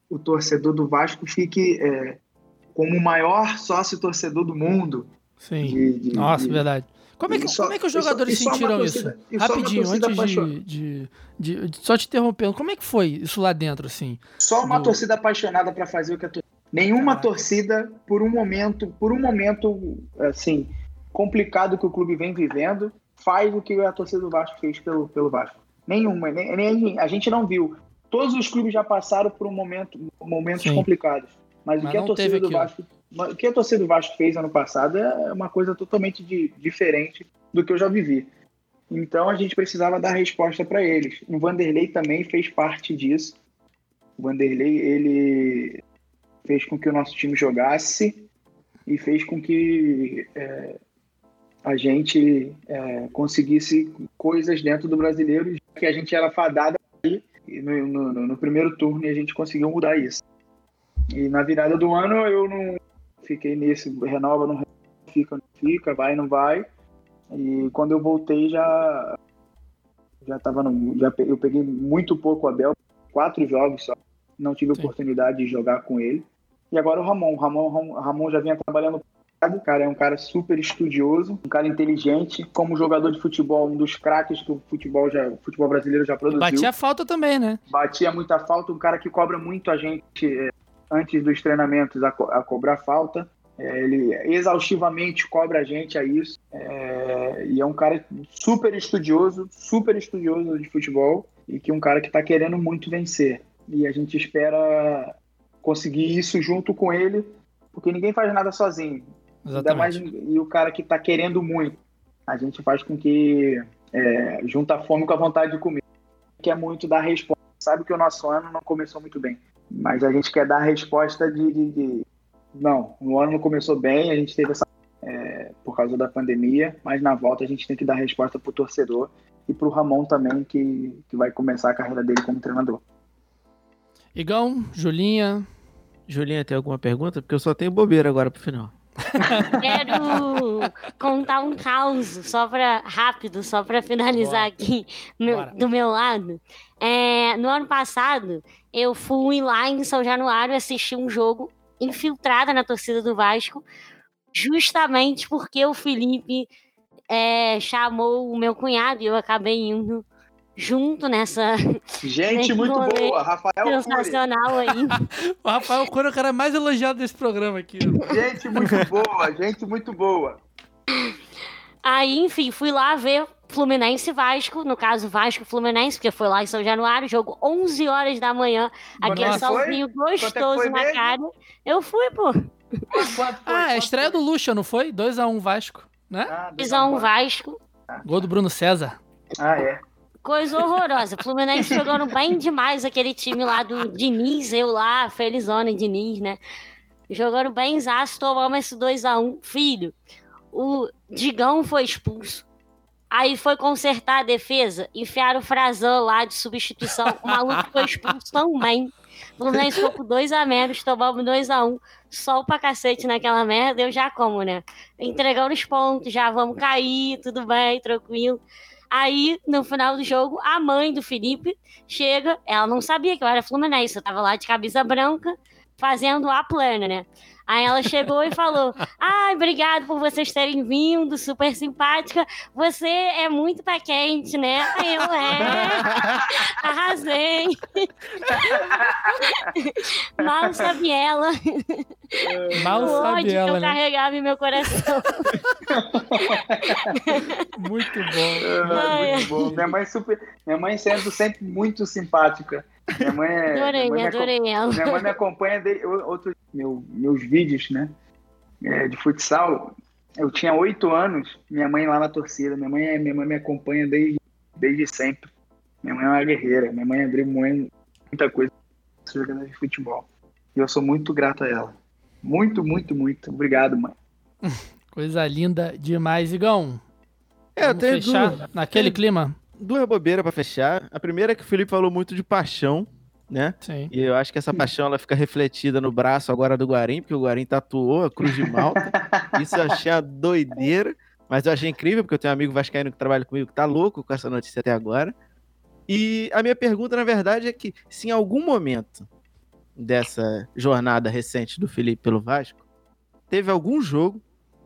o torcedor do Vasco fique é, como o maior sócio torcedor do mundo. Sim. De- de- Nossa, de- verdade. Como é que, só- como é que os jogadores só sentiram torcida- isso? Rapidinho, antes de, de, de- de- Só te interrompendo, como é que foi isso lá dentro, assim? Só uma do- torcida apaixonada para fazer o que a torcida. Nenhuma Caraca. torcida, por um momento, por um momento assim complicado que o clube vem vivendo, faz o que a torcida do Vasco fez pelo, pelo Vasco. Nenhuma, nem, nem- a gente não viu. Todos os clubes já passaram por um momento, momentos Sim. complicados. Mas, Mas o que a torcida do. Vasco, o que a torcida do Vasco fez ano passado é uma coisa totalmente di- diferente do que eu já vivi. Então a gente precisava dar resposta para eles. O Vanderlei também fez parte disso. O Vanderlei ele fez com que o nosso time jogasse e fez com que é, a gente é, conseguisse coisas dentro do brasileiro que a gente era fadada aí no, no- no primeiro turno e a gente conseguiu mudar isso. E na virada do ano eu não fiquei nesse renova, não renova, fica, não fica, vai, não vai. E quando eu voltei já já tava no, já eu peguei muito pouco o Abel, quatro jogos só, não tive Sim. oportunidade de jogar com ele. E agora o Ramon, o Ramon, Ramon- Ramon já vinha trabalhando o cara é um cara super estudioso, um cara inteligente, como jogador de futebol, um dos craques que o futebol já, o futebol brasileiro já produziu Batia falta também, né? batia muita falta, um cara que cobra muito a gente é, antes dos treinamentos a, co- a cobrar falta. É, ele exaustivamente cobra a gente a isso. É, e é um cara super estudioso, super estudioso de futebol e que é um cara que está querendo muito vencer. E a gente espera conseguir isso junto com ele, porque ninguém faz nada sozinho. Ainda mais Exatamente. e o cara que está querendo muito. A gente faz com que é, junta a fome com a vontade de comer. Quer muito dar resposta. Sabe que o nosso ano não começou muito bem. Mas a gente quer dar a resposta de, de- de- Não, o ano não começou bem, a gente teve essa. é, por causa da pandemia, mas na volta a gente tem que dar resposta pro torcedor e pro Ramon também, que, que vai começar a carreira dele como treinador. Igão, Julinha. Julinha, tem alguma pergunta? Porque eu só tenho bobeira agora pro final. *laughs* Quero contar um caos, só para rápido, só para finalizar Bora. aqui meu- do meu lado. É, no ano passado, eu fui lá em São Januário assistir um jogo infiltrada na torcida do Vasco, justamente porque o Felipe é, chamou o meu cunhado e eu acabei indo junto nessa *laughs* Gente Gente, muito rolê boa, Rafael Cury. sensacional aí. *laughs* O Rafael Coro é o cara mais elogiado desse programa aqui. ó. Gente muito boa, gente muito boa. Aí, enfim, fui lá ver Fluminense e Vasco, no caso Vasco e Fluminense, porque foi lá em São Januário, jogo 11 horas da manhã, aquele foi? solzinho é que gostoso foi na mesmo? cara. Eu fui, pô. Foi? Ah, é a estreia do foi? Lucha, não foi? 2x1 Vasco, né? Ah, Fiz a um Vasco. Gol do Bruno César. Ah, é. Coisa horrorosa. Fluminense jogando bem demais aquele time lá do Diniz, eu lá, Felizona e Diniz, né? Jogando bem zaço, tomamos esse 2x1. Filho, o Digão foi expulso. Aí foi consertar a defesa, enfiaram o Frazão lá de substituição. O maluco foi expulso também. O Fluminense ficou com 2 a menos, tomamos 2 a 1 um. Sol pra cacete naquela merda, eu já como, né? Entregando os pontos, já vamos cair, tudo bem, tranquilo. Aí, no final do jogo, a mãe do Felipe chega, ela não sabia que eu era Fluminense, eu tava lá de camisa branca, fazendo a plana, né? Aí ela chegou e falou: Ai, obrigado por vocês terem vindo, super simpática. Você é muito pé quente, né? Aí eu é. Arrasei. *laughs* Mal sabe ela. Mal o sabe ódio que ela, eu né? carregava em meu coração. Muito bom. Ah, Ai, muito bom. Minha mãe super, minha mãe sendo sempre muito simpática. Minha mãe é, Adorei, minha mãe me adorei ela. Minha mãe me acompanha desde outros meu, meus vídeos, né? é, de futsal. Eu tinha oito anos, minha mãe lá na torcida. Minha mãe, é- minha mãe me acompanha desde, desde sempre. Minha mãe é uma guerreira. Minha mãe abriu mãe, muita coisa jogando de futebol. E eu sou muito grato a ela. Muito, muito, muito. Obrigado, mãe. *laughs* Coisa linda demais, Igão. É, eu tenho fechar naquele clima? Duas bobeiras pra fechar. A primeira é que o Felipe falou muito de paixão, né? Sim. E eu acho que essa paixão ela fica refletida no braço agora do Guarim, porque o Guarim tatuou a Cruz de Malta. *laughs* Isso eu achei uma doideira, mas eu achei incrível, porque eu tenho um amigo vascaíno que trabalha comigo que tá louco com essa notícia até agora. E a minha pergunta, na verdade, é que se em algum momento dessa jornada recente do Felipe pelo Vasco, teve algum jogo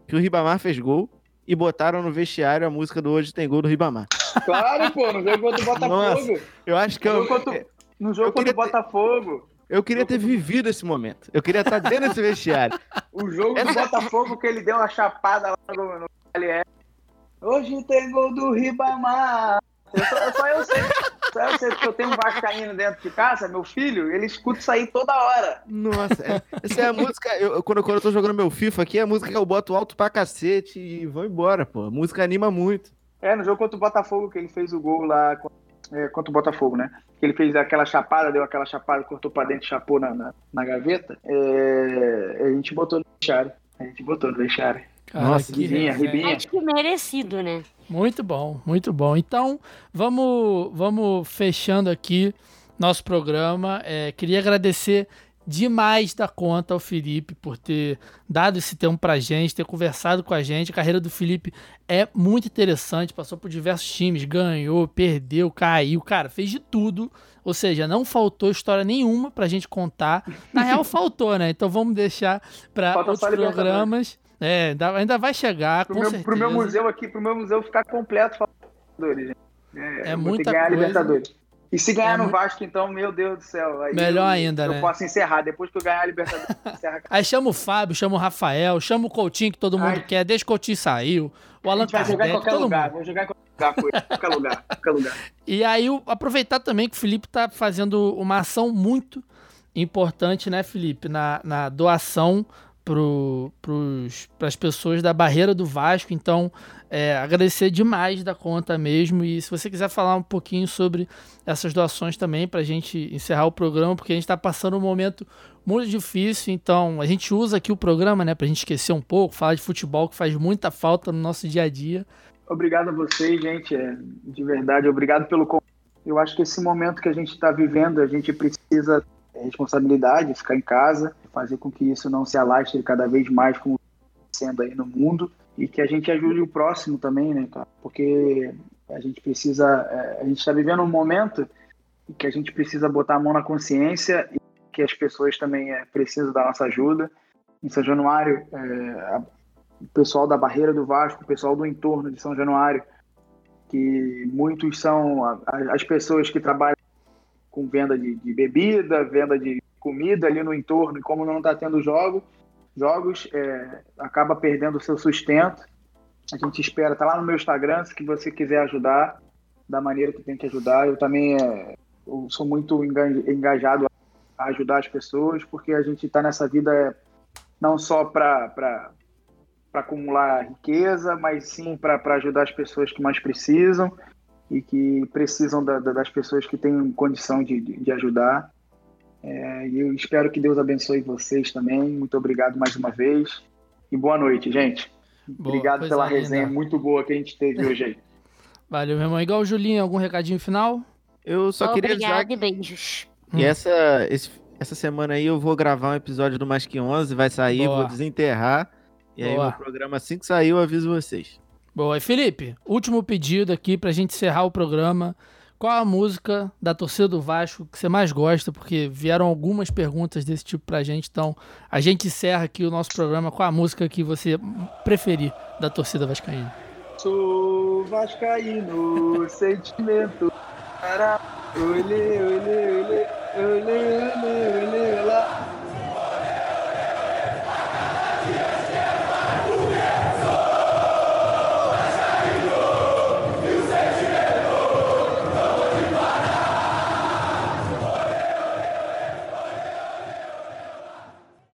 que o Ribamar fez gol e botaram no vestiário a música do Hoje Tem Gol do Ribamar. Claro, pô, no jogo contra o Botafogo. Eu acho que No eu, jogo contra, no jogo eu contra o Botafogo. eu queria ter vivido esse momento. Eu queria estar dentro desse vestiário. O jogo do Essa- Botafogo que ele deu uma chapada lá no, no LR. Hoje tem gol do Ribamar. Eu só, só eu sei. Só eu sei porque eu tenho um vascaíno dentro de casa, meu filho, ele escuta isso aí toda hora. Nossa, é- essa é a música. eu- quando, quando eu tô jogando meu FIFA aqui, é a música que eu boto alto pra cacete e vou embora, pô. A música anima muito. É, no jogo contra o Botafogo que ele fez o gol lá é, contra o Botafogo, né? Que ele fez aquela chapada, deu aquela chapada, cortou pra dentro, chapou na, na, na gaveta. É, a gente botou no vestiário. A gente botou no vestiário. Cara, Nossa, que Ribinha. Ribinha. Acho que merecido, né? Muito bom, muito bom. Então, vamos, vamos fechando aqui nosso programa. É, queria agradecer demais da conta ao Felipe por ter dado esse tempo pra gente, ter conversado com a gente. A carreira do Felipe é muito interessante, passou por diversos times, ganhou, perdeu, caiu, cara, fez de tudo. Ou seja, não faltou história nenhuma pra gente contar. Na real, *laughs* faltou, né? Então vamos deixar pra Falta outros Libertadores. programas. É, ainda- ainda vai chegar, Pro com meu, certeza. pro meu museu aqui, pro meu museu ficar completo, gente. É ter muita coisa. Libertadores. E se ganhar É no Vasco, então, meu Deus do céu. aí Melhor eu- ainda, eu né? posso encerrar. Depois que eu ganhar a Libertadores, encerra. *laughs* Aí chama o Fábio, chama o Rafael, chama o Coutinho que todo mundo Ai. quer, desde que o Coutinho saiu, o A Allan gente vai jogar em Kardec, qualquer todo lugar. mundo. Vou jogar em qualquer lugar, qualquer lugar, qualquer lugar. E aí aproveitar também que o Felipe tá fazendo uma ação muito importante, né, Felipe, na, na doação para as pessoas da barreira do Vasco. Então, é, agradecer demais da conta mesmo. E se você quiser falar um pouquinho sobre essas doações também, para a gente encerrar o programa, porque a gente está passando um momento muito difícil. Então, a gente usa aqui o programa né, para a gente esquecer um pouco, falar de futebol que faz muita falta no nosso dia a dia. Obrigado a vocês, gente. é, de verdade, obrigado pelo convite. Eu acho que esse momento que a gente está vivendo, a gente precisa responsabilidade, ficar em casa, fazer com que isso não se alastre cada vez mais como sendo aí no mundo e que a gente ajude o próximo também, né, cara? Porque a gente precisa, é, a gente está vivendo um momento em que a gente precisa botar a mão na consciência e que as pessoas também é, precisam da nossa ajuda. Em São Januário, é, o pessoal da barreira do Vasco, o pessoal do entorno de São Januário que muitos são as pessoas que trabalham com venda de, de bebida, venda de comida ali no entorno, e como não está tendo jogo, jogos, é, acaba perdendo o seu sustento. A gente espera, tá lá no meu Instagram, se você quiser ajudar da maneira que tem que ajudar. Eu também é, eu sou muito engajado a ajudar as pessoas, porque a gente está nessa vida é, não só para acumular riqueza, mas sim para ajudar as pessoas que mais precisam e que precisam da, da, das pessoas que têm condição de, de, de ajudar. É, e eu espero que Deus abençoe vocês também. Muito obrigado mais uma vez. E boa noite, gente. Boa, obrigado pela linda. resenha muito boa que a gente teve hoje aí. *laughs* Valeu, meu irmão. Igual o Julinho, algum recadinho final? Eu só queria avisar que... beijos. E hum. essa, esse, essa semana aí eu vou gravar um episódio do Mais Que 11, vai sair, Boa. vou desenterrar. E Boa. aí o programa assim que sair eu aviso vocês. Boa. E Felipe, último pedido aqui pra gente encerrar o programa. Qual a música da torcida do Vasco que você mais gosta? Porque vieram algumas perguntas desse tipo pra gente. Então, a gente encerra aqui o nosso programa com a música que você preferir da torcida vascaína. Sou vascaíno, sentimento. Olê, olê, olê, olê, olê, olê, olê, olê,